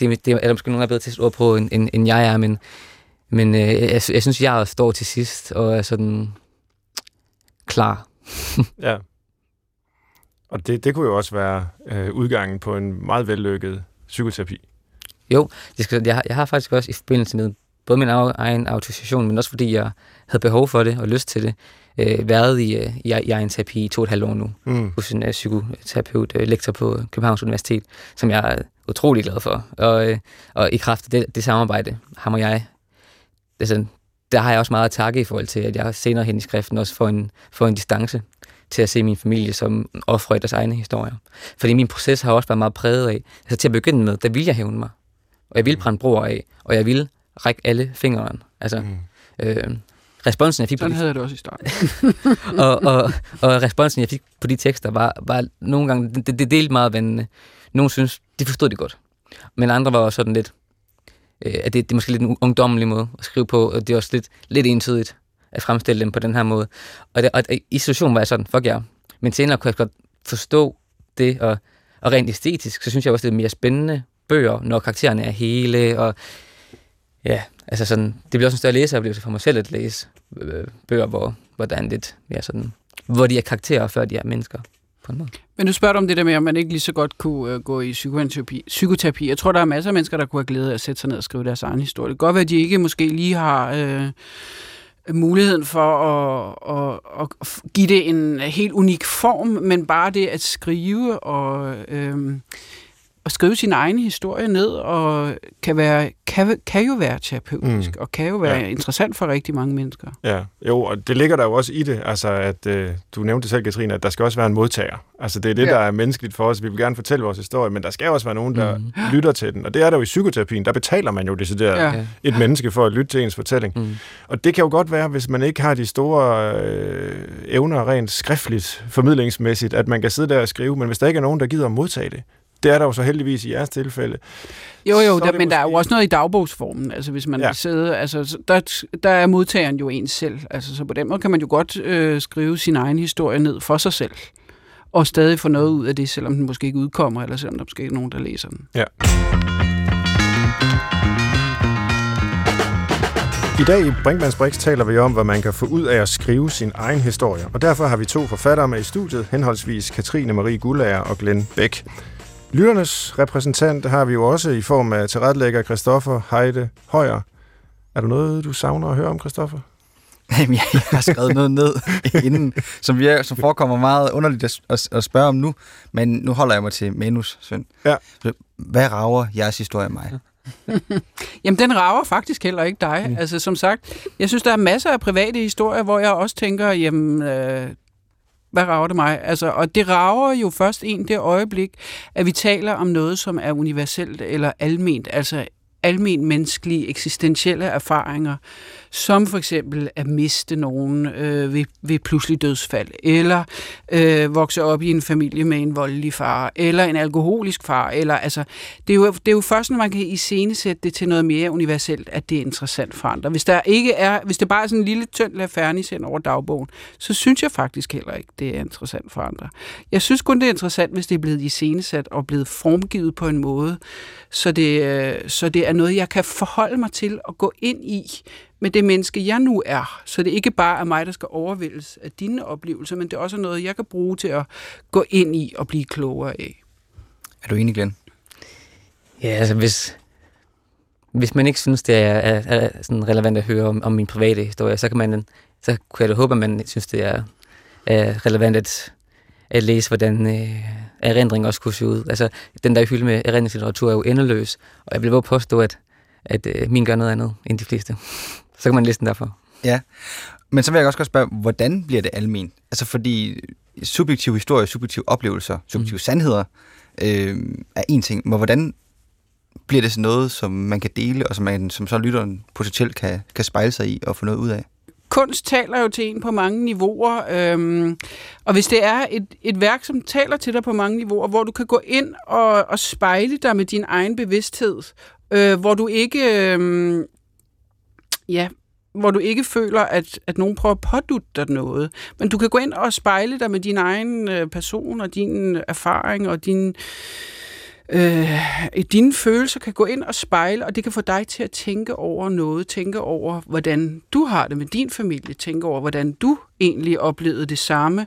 det, det er der måske nogen, der er bedre til at ord på, end, end, end jeg er, men, men øh, jeg, jeg synes, jeg står til sidst og er sådan klar. ja. Og det, det kunne jo også være øh, udgangen på en meget vellykket psykoterapi. Jo, det skal, jeg, jeg har faktisk også i forbindelse med både min egen autorisation, men også fordi jeg havde behov for det og lyst til det, øh, været i, øh, i, i egen terapi i to og et halvt år nu, mm. hos en uh, psykoterapeut, uh, lektor på Københavns Universitet, som jeg er utrolig glad for. Og, uh, og i kraft af det, det samarbejde, ham og jeg, altså, der har jeg også meget at takke i forhold til, at jeg senere hen i skriften også får en, får en distance til at se min familie som ofre i deres egne historier. Fordi min proces har også været meget præget af, altså til at begynde med, der vil jeg hævne mig. Og jeg vil brænde broer af, og jeg vil række alle fingrene. Altså, mm. øh, responsen, jeg fik Sådan på de, havde jeg det også i starten. og, og, og responsen, jeg fik på de tekster, var, var nogle gange, det, det delte meget vandene. Nogle synes, de forstod det godt. Men andre var også sådan lidt, øh, at det, det er måske lidt en ungdommelig måde at skrive på, og det er også lidt, lidt entydigt at fremstille dem på den her måde. Og, det, og i situationen var jeg sådan, fuck ja. Men senere kunne jeg godt forstå det, og, og rent æstetisk, så synes jeg også, det er mere spændende bøger, når karaktererne er hele, og ja, altså sådan, det bliver også en større læseoplevelse for mig selv at læse øh, bøger, hvor, hvor der er en lidt mere sådan, hvor de er karakterer, før de er mennesker på en måde. Men du spørger om det der med, om man ikke lige så godt kunne øh, gå i psykoterapi. psykoterapi. Jeg tror, der er masser af mennesker, der kunne have glæde af at sætte sig ned og skrive deres egen historie. Det kan godt være, at de ikke måske lige har øh, muligheden for at, at, at give det en helt unik form, men bare det at skrive og... Øh, at skrive sin egen historie ned, og kan, være, kan, kan jo være terapeutisk, mm. og kan jo være ja. interessant for rigtig mange mennesker. Ja, jo, og det ligger der jo også i det, altså at øh, du nævnte selv, Katrine, at der skal også være en modtager. Altså det er det, ja. der er menneskeligt for os. Vi vil gerne fortælle vores historie, men der skal også være nogen, der mm. lytter til den. Og det er der jo i psykoterapien, der betaler man jo decideret ja. et menneske for at lytte til ens fortælling. Mm. Og det kan jo godt være, hvis man ikke har de store øh, evner rent skriftligt, formidlingsmæssigt, at man kan sidde der og skrive, men hvis der ikke er nogen, der gider at modtage det, det er der jo så heldigvis i jeres tilfælde. Jo, jo, der, men måske... der er jo også noget i dagbogsformen. Altså, hvis man ja. sidder, altså, der, der er modtageren jo en selv. Altså, så på den måde kan man jo godt øh, skrive sin egen historie ned for sig selv. Og stadig få noget ud af det, selvom den måske ikke udkommer, eller selvom der måske ikke er nogen, der læser den. Ja. I dag i Brinkmanns Brix taler vi om, hvad man kan få ud af at skrive sin egen historie. Og derfor har vi to forfattere med i studiet, henholdsvis Katrine Marie Gullager og Glenn Bæk. Lytternes repræsentant har vi jo også i form af tilrettelægger Christoffer Heide Højer. Er der noget, du savner at høre om, Christoffer? Jamen, jeg, har skrevet noget ned inden, som, vi, som forekommer meget underligt at, at, at spørge om nu, men nu holder jeg mig til manus, Svend. Ja. Hvad rager jeres historie mig? Jamen, den rager faktisk heller ikke dig. Mm. Altså, som sagt, jeg synes, der er masser af private historier, hvor jeg også tænker, jamen, øh, hvad rager det mig? Altså, og det rager jo først en det øjeblik, at vi taler om noget, som er universelt eller alment, altså almen menneskelige eksistentielle erfaringer, som for eksempel at miste nogen øh, ved, ved pludselig dødsfald, eller øh, vokse op i en familie med en voldelig far, eller en alkoholisk far. Eller, altså, det, er jo, det er jo først, når man kan iscenesætte det til noget mere universelt, at det er interessant for andre. Hvis, der ikke er, hvis det bare er sådan en lille tynd lafernis hen over dagbogen, så synes jeg faktisk heller ikke, det er interessant for andre. Jeg synes kun, det er interessant, hvis det er blevet iscenesat og blevet formgivet på en måde, så det, øh, så det er noget, jeg kan forholde mig til og gå ind i med det menneske, jeg nu er. Så det ikke bare er mig, der skal overvældes af dine oplevelser, men det er også noget, jeg kan bruge til at gå ind i og blive klogere af. Er du enig, Glenn? Ja, altså hvis, hvis man ikke synes, det er, er, er sådan relevant at høre om, om min private historie, så kan man så kunne jeg da håbe, at man synes, det er, er relevant at, at læse, hvordan øh, erindring også kunne se ud. Altså, den der hylde med erindringslitteratur er jo endeløs, og jeg vil våge påstå, at, at øh, min gør noget andet end de fleste. Så kan man læse den derfor. Ja, men så vil jeg også godt spørge, hvordan bliver det almen? Altså fordi subjektive historier, subjektive oplevelser, subjektive mm. sandheder øh, er en ting, men hvordan bliver det så noget, som man kan dele, og som, man, som så lytteren potentielt kan, kan spejle sig i og få noget ud af? kunst taler jo til en på mange niveauer, øhm, og hvis det er et, et værk, som taler til dig på mange niveauer, hvor du kan gå ind og, og spejle dig med din egen bevidsthed, øh, hvor du ikke, øh, ja, hvor du ikke føler, at, at nogen prøver at pådutte dig noget, men du kan gå ind og spejle dig med din egen øh, person og din erfaring og din øh, dine følelser kan gå ind og spejle, og det kan få dig til at tænke over noget, tænke over, hvordan du har det med din familie, tænke over, hvordan du egentlig oplevede det samme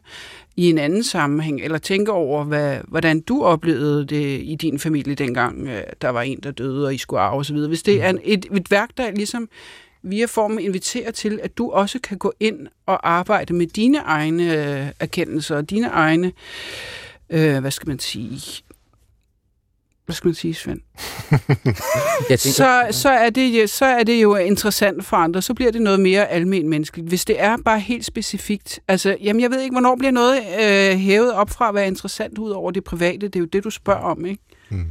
i en anden sammenhæng, eller tænke over, hvad, hvordan du oplevede det i din familie dengang, øh, der var en, der døde, og I skulle arve osv. Hvis det er en, et, et værk, der ligesom via formen inviterer til, at du også kan gå ind og arbejde med dine egne øh, erkendelser, og dine egne, øh, hvad skal man sige, hvad skal man sige, Svend? jeg tænker, så, så, er det, så er det jo interessant for andre. Så bliver det noget mere almen menneskeligt. Hvis det er bare helt specifikt. Altså, jamen, jeg ved ikke, hvornår bliver noget øh, hævet op fra at være interessant ud over det private. Det er jo det, du spørger om, ikke? Mm.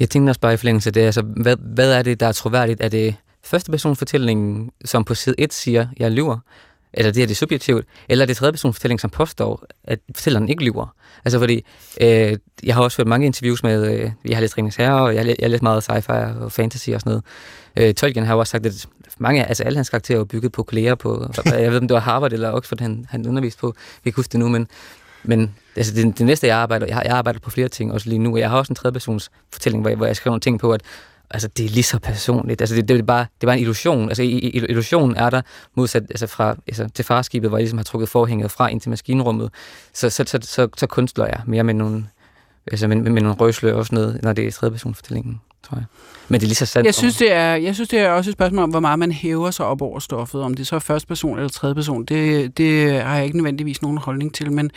Jeg tænker også bare i forlængelse af det. Altså, hvad, hvad er det, der er troværdigt? Er det første person fortællingen, som på side 1 siger, jeg lyver, eller det her det er subjektivt, eller det er tredje person fortælling, som påstår, at fortælleren ikke lyver. Altså fordi, øh, jeg har også hørt mange interviews med, øh, jeg har læst Ringens Herre, og jeg, jeg har læst meget sci-fi og fantasy og sådan noget. Øh, Tolkien har også sagt, at mange, altså alle hans karakterer er bygget på kolleger på, jeg ved om det var Harvard eller Oxford, han, han underviste på, jeg kan ikke huske det nu, men, men altså det, det næste, jeg arbejder, jeg, jeg arbejder på flere ting også lige nu, og jeg har også en tredje persons fortælling, hvor jeg, hvor jeg skriver nogle ting på, at altså, det er lige så personligt. Altså, det, det, er bare, det er bare en illusion. Altså, illusionen er der modsat altså, fra, altså, til farskibet, hvor jeg ligesom har trukket forhænget fra ind til maskinrummet. Så, så, så, så, så kunstler jeg mere med nogle, altså, med, med nogle røgslør og sådan noget, når det er tredje fortællingen tror jeg. Men det er lige så sandt. Jeg synes, det er, jeg synes, det er også et spørgsmål om, hvor meget man hæver sig op over stoffet. Om det så er første person eller tredje person, det, det har jeg ikke nødvendigvis nogen holdning til. Men,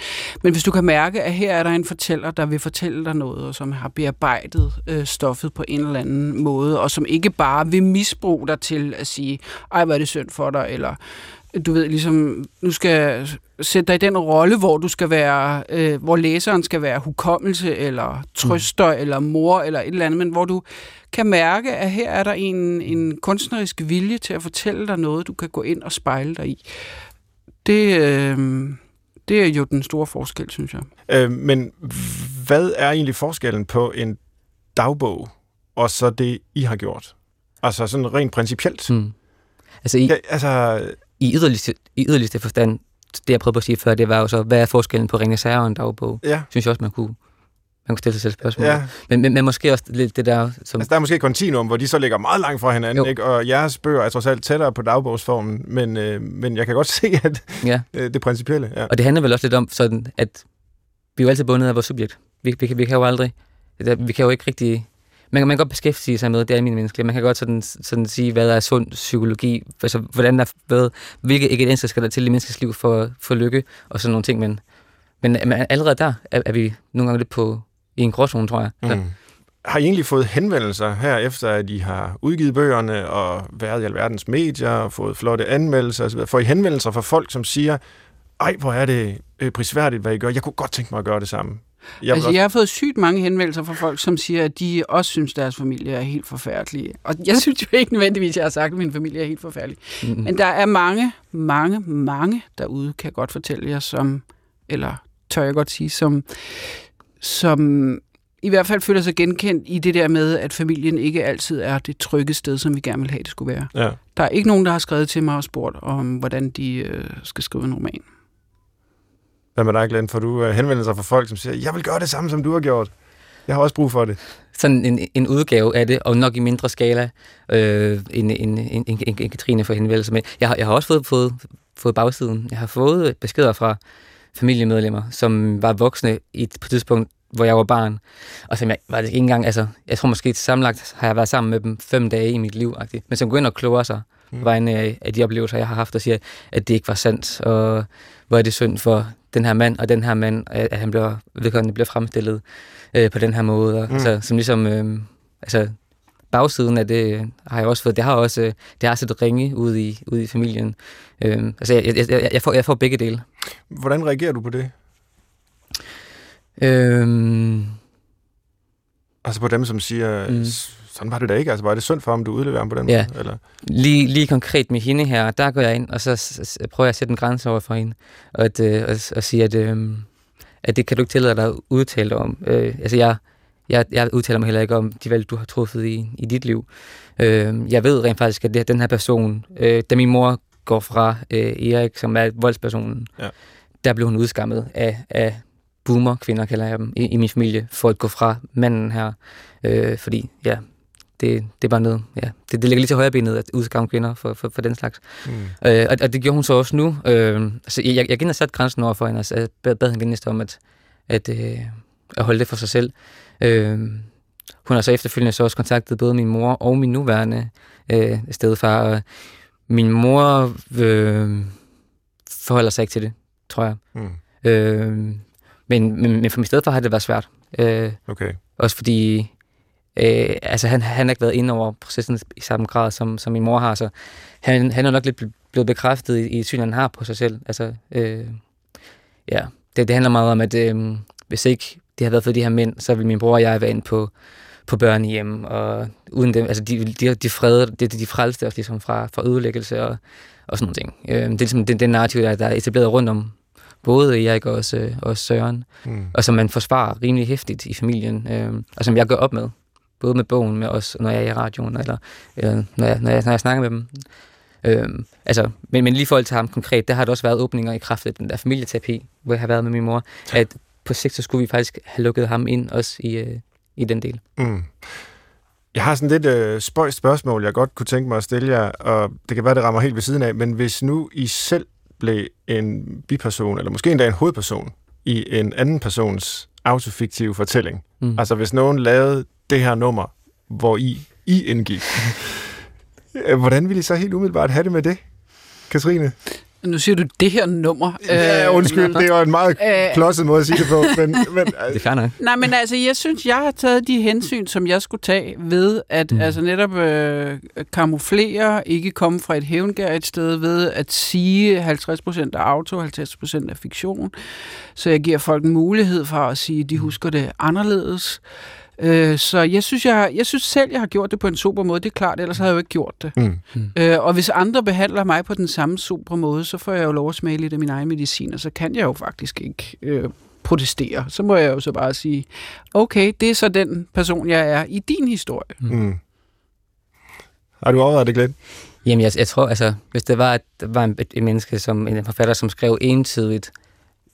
men hvis du kan mærke, at her er der en fortæller, der vil fortælle dig noget, og som har bearbejdet øh, stoffet på en eller anden måde, og som ikke bare vil misbruge dig til at sige, ej, hvad er det synd for dig, eller du ved, ligesom, nu skal sætte dig i den rolle, hvor du skal være, øh, hvor læseren skal være hukommelse, eller trøster, mm. eller mor, eller et eller andet, men hvor du kan mærke, at her er der en, en kunstnerisk vilje til at fortælle dig noget, du kan gå ind og spejle dig i. Det, øh, det er jo den store forskel, synes jeg. Øh, men hvad er egentlig forskellen på en dagbog, og så det, I har gjort? Altså sådan rent principielt. Mm. Altså, i, ja, altså, i yderligste, i yderligste forstand, det jeg prøvede på at sige før, det var jo så, hvad er forskellen på Ringe Sager og en dagbog? Ja. Synes jeg også, man kunne, man kunne stille sig selv spørgsmål. Ja. Men, men, men, måske også lidt det der... Som... Altså, der er måske et kontinuum, hvor de så ligger meget langt fra hinanden, ikke? og jeres bøger er trods alt tættere på dagbogsformen, men, øh, men jeg kan godt se, at ja. øh, det principielle... Ja. Og det handler vel også lidt om, sådan, at vi er jo altid bundet af vores subjekt. Vi, vi, vi kan jo aldrig... Vi kan jo ikke rigtig man, man kan godt beskæftige sig med, det er min menneske. Man kan godt sådan, sådan sige, hvad er sund psykologi, altså hvordan der, hvad, hvilke evidenser skal der til i menneskets liv for, for lykke, og sådan nogle ting. Men, men, men allerede der er, er vi nogle gange lidt på i en gråzone, tror jeg. Mm. Har I egentlig fået henvendelser her, efter at I har udgivet bøgerne og været i alverdens medier og fået flotte anmeldelser osv.? Får I henvendelser fra folk, som siger, ej, hvor er det øh, prisværdigt, hvad I gør. Jeg kunne godt tænke mig at gøre det samme. Jeg, altså, jeg har fået sygt mange henvendelser fra folk, som siger, at de også synes, deres familie er helt forfærdelige. Og jeg synes jo ikke nødvendigvis, at jeg har sagt, at min familie er helt forfærdelig. Mm-hmm. Men der er mange, mange, mange derude, kan jeg godt fortælle jer, som, eller tør jeg godt sige, som, som i hvert fald føler sig genkendt i det der med, at familien ikke altid er det trygge sted, som vi gerne vil have, det skulle være. Ja. Der er ikke nogen, der har skrevet til mig og spurgt om, hvordan de øh, skal skrive en roman. Hvad med dig, Glenn? Får du øh, henvendelser fra folk, som siger, jeg vil gøre det samme, som du har gjort? Jeg har også brug for det. Sådan en, en udgave af det, og nok i mindre skala, øh, en, en, en, en, en Katrine får henvendelser med. Jeg har, jeg har også fået, fået, fået bagsiden. Jeg har fået beskeder fra familiemedlemmer, som var voksne i, på et tidspunkt, hvor jeg var barn. Og som jeg var ikke engang, altså, jeg tror måske sammenlagt har jeg været sammen med dem fem dage i mit liv, -agtigt. men som går ind og kloger sig mm. vegne af, af de oplevelser, jeg har haft, og siger, at det ikke var sandt, og hvor er det synd for den her mand og den her mand, at han bliver, vedkommende bliver fremstillet øh, på den her måde. Og, mm. altså, som ligesom, øh, altså, bagsiden af det har jeg også fået, det har også, øh, det har set ringe ud i, ud i familien. Øh, altså, jeg, jeg, jeg, får, jeg får begge dele. Hvordan reagerer du på det? Øh, altså på dem, som siger, mm sådan var det da ikke. Altså, var det synd for, om du udleverer ham på den ja. måde? Eller? Lige, lige konkret med hende her, der går jeg ind, og så prøver jeg at sætte en grænse over for hende, og, at, øh, og, og sige, at, øh, at det kan du ikke tillade dig at udtale om. Øh, altså, jeg, jeg, jeg udtaler mig heller ikke om de valg, du har truffet i, i dit liv. Øh, jeg ved rent faktisk, at det, den her person, øh, da min mor går fra øh, Erik, som er voldspersonen, ja. der blev hun udskammet af, af boomer kvinder, kalder jeg dem, i, i min familie, for at gå fra manden her. Øh, fordi, ja, det, det er bare noget, ja, det, det ligger lige til højre benet at udskamme kvinder for, for, for den slags. Mm. Øh, og, og det gjorde hun så også nu. Øh, altså, jeg, jeg gik ind og satte grænsen over for hende, og altså, bad, bad hende om at, at, øh, at holde det for sig selv. Øh, hun har så efterfølgende så også kontaktet både min mor og min nuværende øh, stedfar, og min mor øh, forholder sig ikke til det, tror jeg. Mm. Øh, men, men, men for min stedfar har det været svært. Øh, okay. Også fordi Øh, altså han, han har ikke været inde over processen i samme grad, som, som min mor har, så han, han er nok lidt blevet bekræftet i, i synet, han har på sig selv. Altså, øh, ja, det, det handler meget om, at øh, hvis ikke det havde været for de her mænd, så ville min bror og jeg være inde på, på børnehjem, og uden dem, altså de, de, de freder, de, de frelste os ligesom fra, fra ødelæggelse og, og sådan nogle ting. Øh, det er ligesom den, den narrativ, der, der er etableret rundt om både Erik og også, øh, også Søren, mm. og som man forsvarer rimelig hæftigt i familien, øh, og som jeg gør op med, både med bogen, med os, når jeg er i radioen, eller, eller når, jeg, når, jeg, når jeg snakker med dem. Øh, altså, men, men lige i forhold til ham konkret, der har der også været åbninger i kraft af den der familieterapi, hvor jeg har været med min mor, at på sigt, så skulle vi faktisk have lukket ham ind også i, øh, i den del. Mm. Jeg har sådan lidt øh, spøjst spørgsmål, jeg godt kunne tænke mig at stille jer, og det kan være, det rammer helt ved siden af, men hvis nu I selv blev en biperson, eller måske endda en hovedperson, i en anden persons autofiktive fortælling, mm. altså hvis nogen lavede det her nummer, hvor I, I indgik, hvordan ville I så helt umiddelbart have det med det, Katrine? Nu siger du det her nummer. Ja, øh, undskyld, det var en meget øh, klodset måde at sige det på. Men, men, det er fair nok. Nej, men altså, jeg synes, jeg har taget de hensyn, som jeg skulle tage ved at mm. altså, netop øh, kamuflere, ikke komme fra et hævngær et sted ved at sige 50% af auto, 50% af fiktion. Så jeg giver folk en mulighed for at sige, at de husker det anderledes. Øh, så jeg synes, jeg, jeg synes selv, jeg har gjort det på en super måde. Det er klart, ellers havde jeg jo ikke gjort det. Mm. Mm. Øh, og hvis andre behandler mig på den samme super måde, så får jeg jo lov at smage lidt af min egen medicin, og så kan jeg jo faktisk ikke øh, protestere. Så må jeg jo så bare sige, okay, det er så den person, jeg er i din historie. Mm. Mm. Har du overvejet det, Glenn? Jamen, jeg, jeg tror, altså, hvis det var, at der var en, en menneske, som en forfatter, som skrev entydigt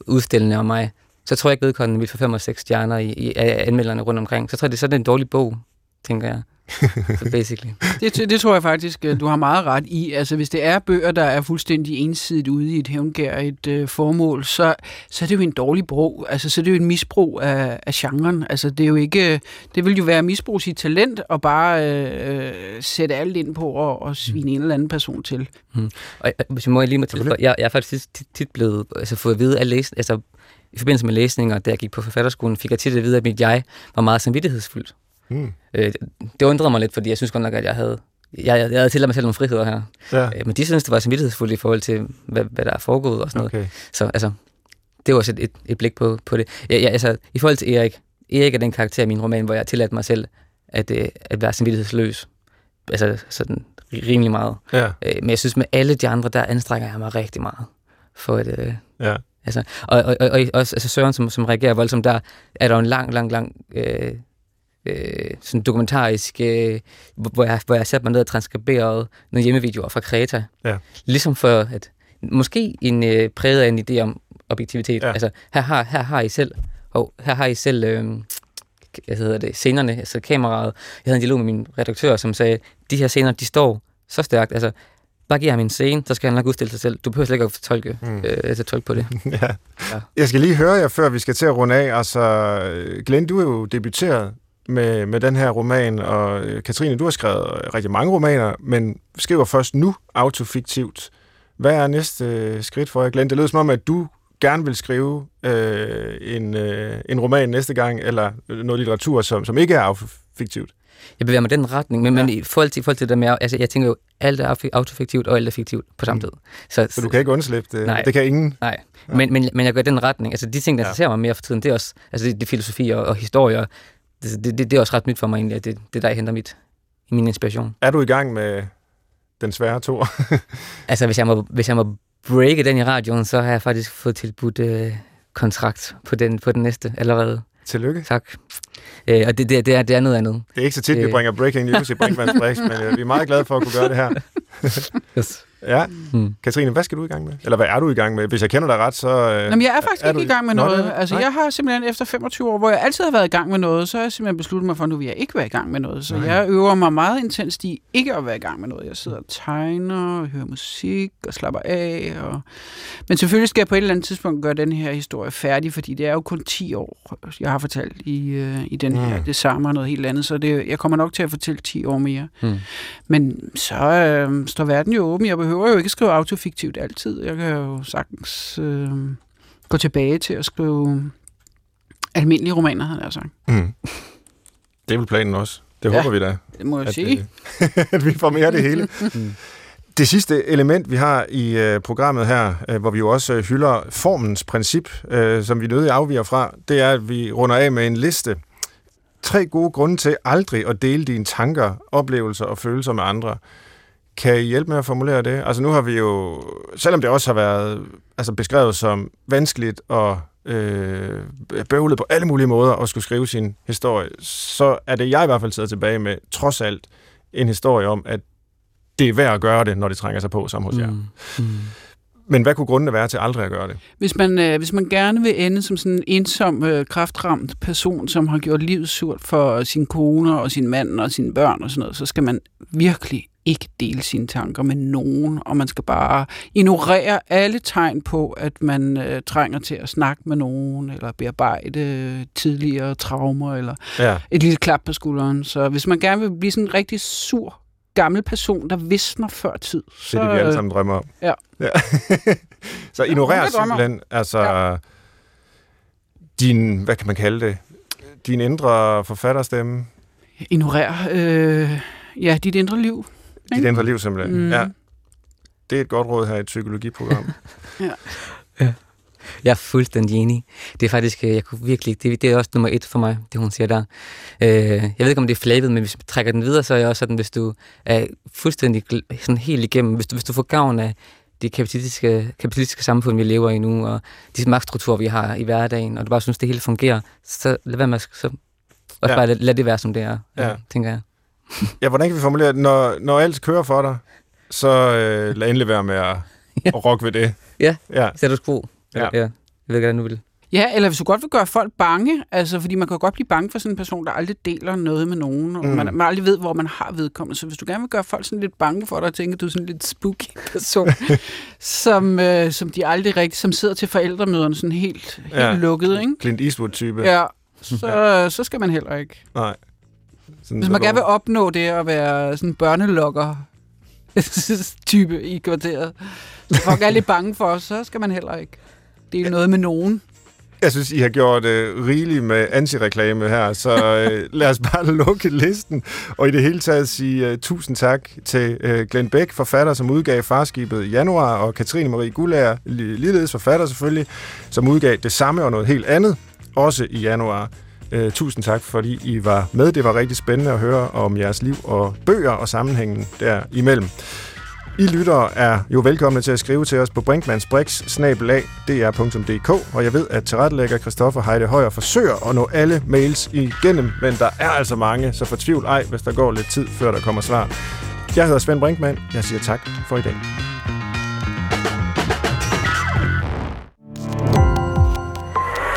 udstillende om mig, så tror jeg ikke, vedkommende vil få 5 og 6 stjerner i, i, af anmelderne rundt omkring. Så tror jeg, det er sådan en dårlig bog, tænker jeg. Så basically. det, det tror jeg faktisk, du har meget ret i. Altså, hvis det er bøger, der er fuldstændig ensidigt ude i et hævngær, et øh, formål, så, så er det jo en dårlig brug. Altså, så er det jo en misbrug af, af genren. Altså, det er jo ikke... Det vil jo være at misbruge sit talent og bare øh, sætte alt ind på og, og svine mm. en eller anden person til. Mm. Og, hvis jeg må lige må til, jeg, jeg er faktisk tit, tit blevet altså, fået at vide at læse, altså, i forbindelse med læsninger, da jeg gik på forfatterskolen, fik jeg tit at vide, at mit jeg var meget samvittighedsfuldt. Mm. Øh, det undrede mig lidt, fordi jeg synes godt nok, at jeg havde jeg, jeg havde tilladt mig selv nogle friheder her. Ja. Øh, men de synes, det var samvittighedsfuldt i forhold til, hvad, hvad der er foregået og sådan okay. noget. Så altså, det var også et, et, et blik på, på det. Jeg, jeg, altså, I forhold til Erik, Erik er den karakter i min roman, hvor jeg har tilladt mig selv at, øh, at være samvittighedsløs. Altså sådan rimelig meget. Ja. Øh, men jeg synes, med alle de andre, der anstrænger jeg mig rigtig meget for at, øh, ja. Altså, og, og, og, og også altså Søren, som, som reagerer voldsomt, der er der en lang, lang, lang øh, øh, sådan dokumentarisk, øh, hvor, jeg, hvor jeg satte mig ned og transkriberede nogle hjemmevideoer fra Kreta. Ja. Ligesom for at, måske en øh, præget af en idé om objektivitet. Ja. Altså, her har, her har I selv, og her har I selv, øh, hvad hedder det, scenerne, altså kameraet. Jeg havde en dialog med min redaktør, som sagde, de her scener, de står så stærkt. Altså, bare giver ham en scene, så skal han nok udstille sig selv. Du behøver slet ikke at tolke, mm. øh, altså, tolke på det. ja. ja. Jeg skal lige høre jer, før vi skal til at runde af. Altså, Glenn, du er jo debuteret med, med den her roman, og øh, Katrine, du har skrevet rigtig mange romaner, men skriver først nu autofiktivt. Hvad er næste øh, skridt for jer, Glenn? Det lyder som om, at du gerne vil skrive øh, en, øh, en roman næste gang, eller noget litteratur, som, som ikke er autofiktivt jeg bevæger mig den retning, men, ja. men i forhold til, i forhold til det med, altså jeg tænker jo, alt er autofiktivt, og alt er fiktivt på samme mm. tid. Så, så du kan ikke undslippe det? Nej. Det kan ingen? Nej, ja. men, men, men jeg går den retning. Altså de ting, der interesserer ja. mig mere for tiden, det er også, altså det, det filosofi og, og historie, det, det, det, det er også ret nyt for mig egentlig, at det, det er der, jeg henter mit, min inspiration. Er du i gang med den svære tur? altså hvis jeg, må, hvis jeg må breake den i radioen, så har jeg faktisk fået tilbudt øh, kontrakt på den, på den næste allerede. Tillykke. Tak. Øh, og det, det, det, er, det er noget andet. Det er ikke så tit, øh. vi bringer breaking news i Brinkmanns Brix, men øh, vi er meget glade for at kunne gøre det her. yes. Ja. Mm. Katrine, hvad skal du i gang med? Eller hvad er du i gang med? Hvis jeg kender dig ret, så... Øh, Jamen, jeg er faktisk er ikke i gang med noget. Nå, altså, jeg har simpelthen efter 25 år, hvor jeg altid har været i gang med noget, så har jeg simpelthen besluttet mig for, at nu vil jeg ikke være i gang med noget. Så Nej. jeg øver mig meget intenst i ikke at være i gang med noget. Jeg sidder og tegner, og hører musik og slapper af. Og... Men selvfølgelig skal jeg på et eller andet tidspunkt gøre den her historie færdig, fordi det er jo kun 10 år, jeg har fortalt i, øh, i den her. Mm. Det samme og noget helt andet, så det, jeg kommer nok til at fortælle 10 år mere. Mm. Men så øh, står verden jo åben. Jeg behøver jo ikke skrive autofiktivt altid. Jeg kan jo sagtens øh, gå tilbage til at skrive almindelige romaner, havde jeg sagt. Mm. Det er vel planen også. Det ja, håber vi da. det må jeg at, sige. Øh, at vi får mere af det hele. mm. Det sidste element, vi har i øh, programmet her, øh, hvor vi jo også øh, hylder formens princip, øh, som vi nødig afviger fra, det er, at vi runder af med en liste tre gode grunde til aldrig at dele dine tanker, oplevelser og følelser med andre. Kan I hjælpe med at formulere det? Altså nu har vi jo, selvom det også har været altså beskrevet som vanskeligt og øh, bøvlet på alle mulige måder at skulle skrive sin historie, så er det jeg i hvert fald sidder tilbage med, trods alt, en historie om, at det er værd at gøre det, når det trænger sig på, som hos jer. Mm. Mm. Men hvad kunne grundene være til aldrig at gøre det? Hvis man, øh, hvis man gerne vil ende som sådan en ensom, øh, kraftramt person, som har gjort livet surt for sin kone og sin mand og sine børn og sådan noget, så skal man virkelig ikke dele sine tanker med nogen, og man skal bare ignorere alle tegn på, at man øh, trænger til at snakke med nogen, eller bearbejde tidligere traumer, eller ja. et lille klap på skulderen. Så hvis man gerne vil blive sådan en rigtig sur gammel person, der visner før tid. Så, det er det, vi alle sammen drømmer om. Ja. ja. så ignorer simpelthen, altså, ja. din, hvad kan man kalde det, din indre forfatterstemme. Ignorer, øh, ja, dit indre liv. Dit indre liv simpelthen, mm. ja. Det er et godt råd her i et psykologiprogram. ja. ja. Jeg er fuldstændig enig. Det er faktisk, øh, jeg kunne virkelig, det, det er også nummer et for mig, det hun siger der. Øh, jeg ved ikke, om det er flabet, men hvis vi trækker den videre, så er jeg også sådan, hvis du er fuldstændig sådan helt igennem, hvis du, hvis du får gavn af det kapitalistiske, kapitalistiske samfund, vi lever i nu, og de magtstrukturer, vi har i hverdagen, og du bare synes, det hele fungerer, så lad være med, så også ja. bare lad, lad det være, som det er, ja. tænker jeg. Ja, hvordan kan vi formulere det? Når, når alt kører for dig, så øh, lad endelig være med at, ja. at rokke ved det. Ja, ja. status quo. Ja. ja. Jeg ved ikke, hvad du vil. Ja, eller hvis du godt vil gøre folk bange, altså fordi man kan godt blive bange for sådan en person, der aldrig deler noget med nogen, og mm. man, man aldrig ved, hvor man har vedkommende. Så hvis du gerne vil gøre folk sådan lidt bange for dig, og tænker, at du er sådan en lidt spooky person, som, øh, som de aldrig rigtig, som sidder til forældremøderne sådan helt, helt ja. lukket, ikke? Clint Eastwood-type. Ja, så, ja. så skal man heller ikke. Nej. Sådan hvis man gerne vil opnå det at være sådan en type i kvarteret, så folk er lidt bange for så skal man heller ikke dele noget med nogen. Jeg synes, I har gjort uh, rigeligt med antireklame her, så uh, lad os bare lukke listen. Og i det hele taget sige uh, tusind tak til uh, Glenn Beck, forfatter, som udgav Farskibet i januar, og Katrine Marie Gullager, ligeledes forfatter selvfølgelig, som udgav det samme og noget helt andet, også i januar. Øh, tusind tak, fordi I var med. Det var rigtig spændende at høre om jeres liv og bøger og sammenhængen derimellem. I lyttere er jo velkomne til at skrive til os på brinkmansbrix.dr.dk, og jeg ved, at tilrettelægger Christoffer Heide Højer forsøger at nå alle mails igennem, men der er altså mange, så fortvivl ej, hvis der går lidt tid, før der kommer svar. Jeg hedder Svend Brinkmann. Jeg siger tak for i dag.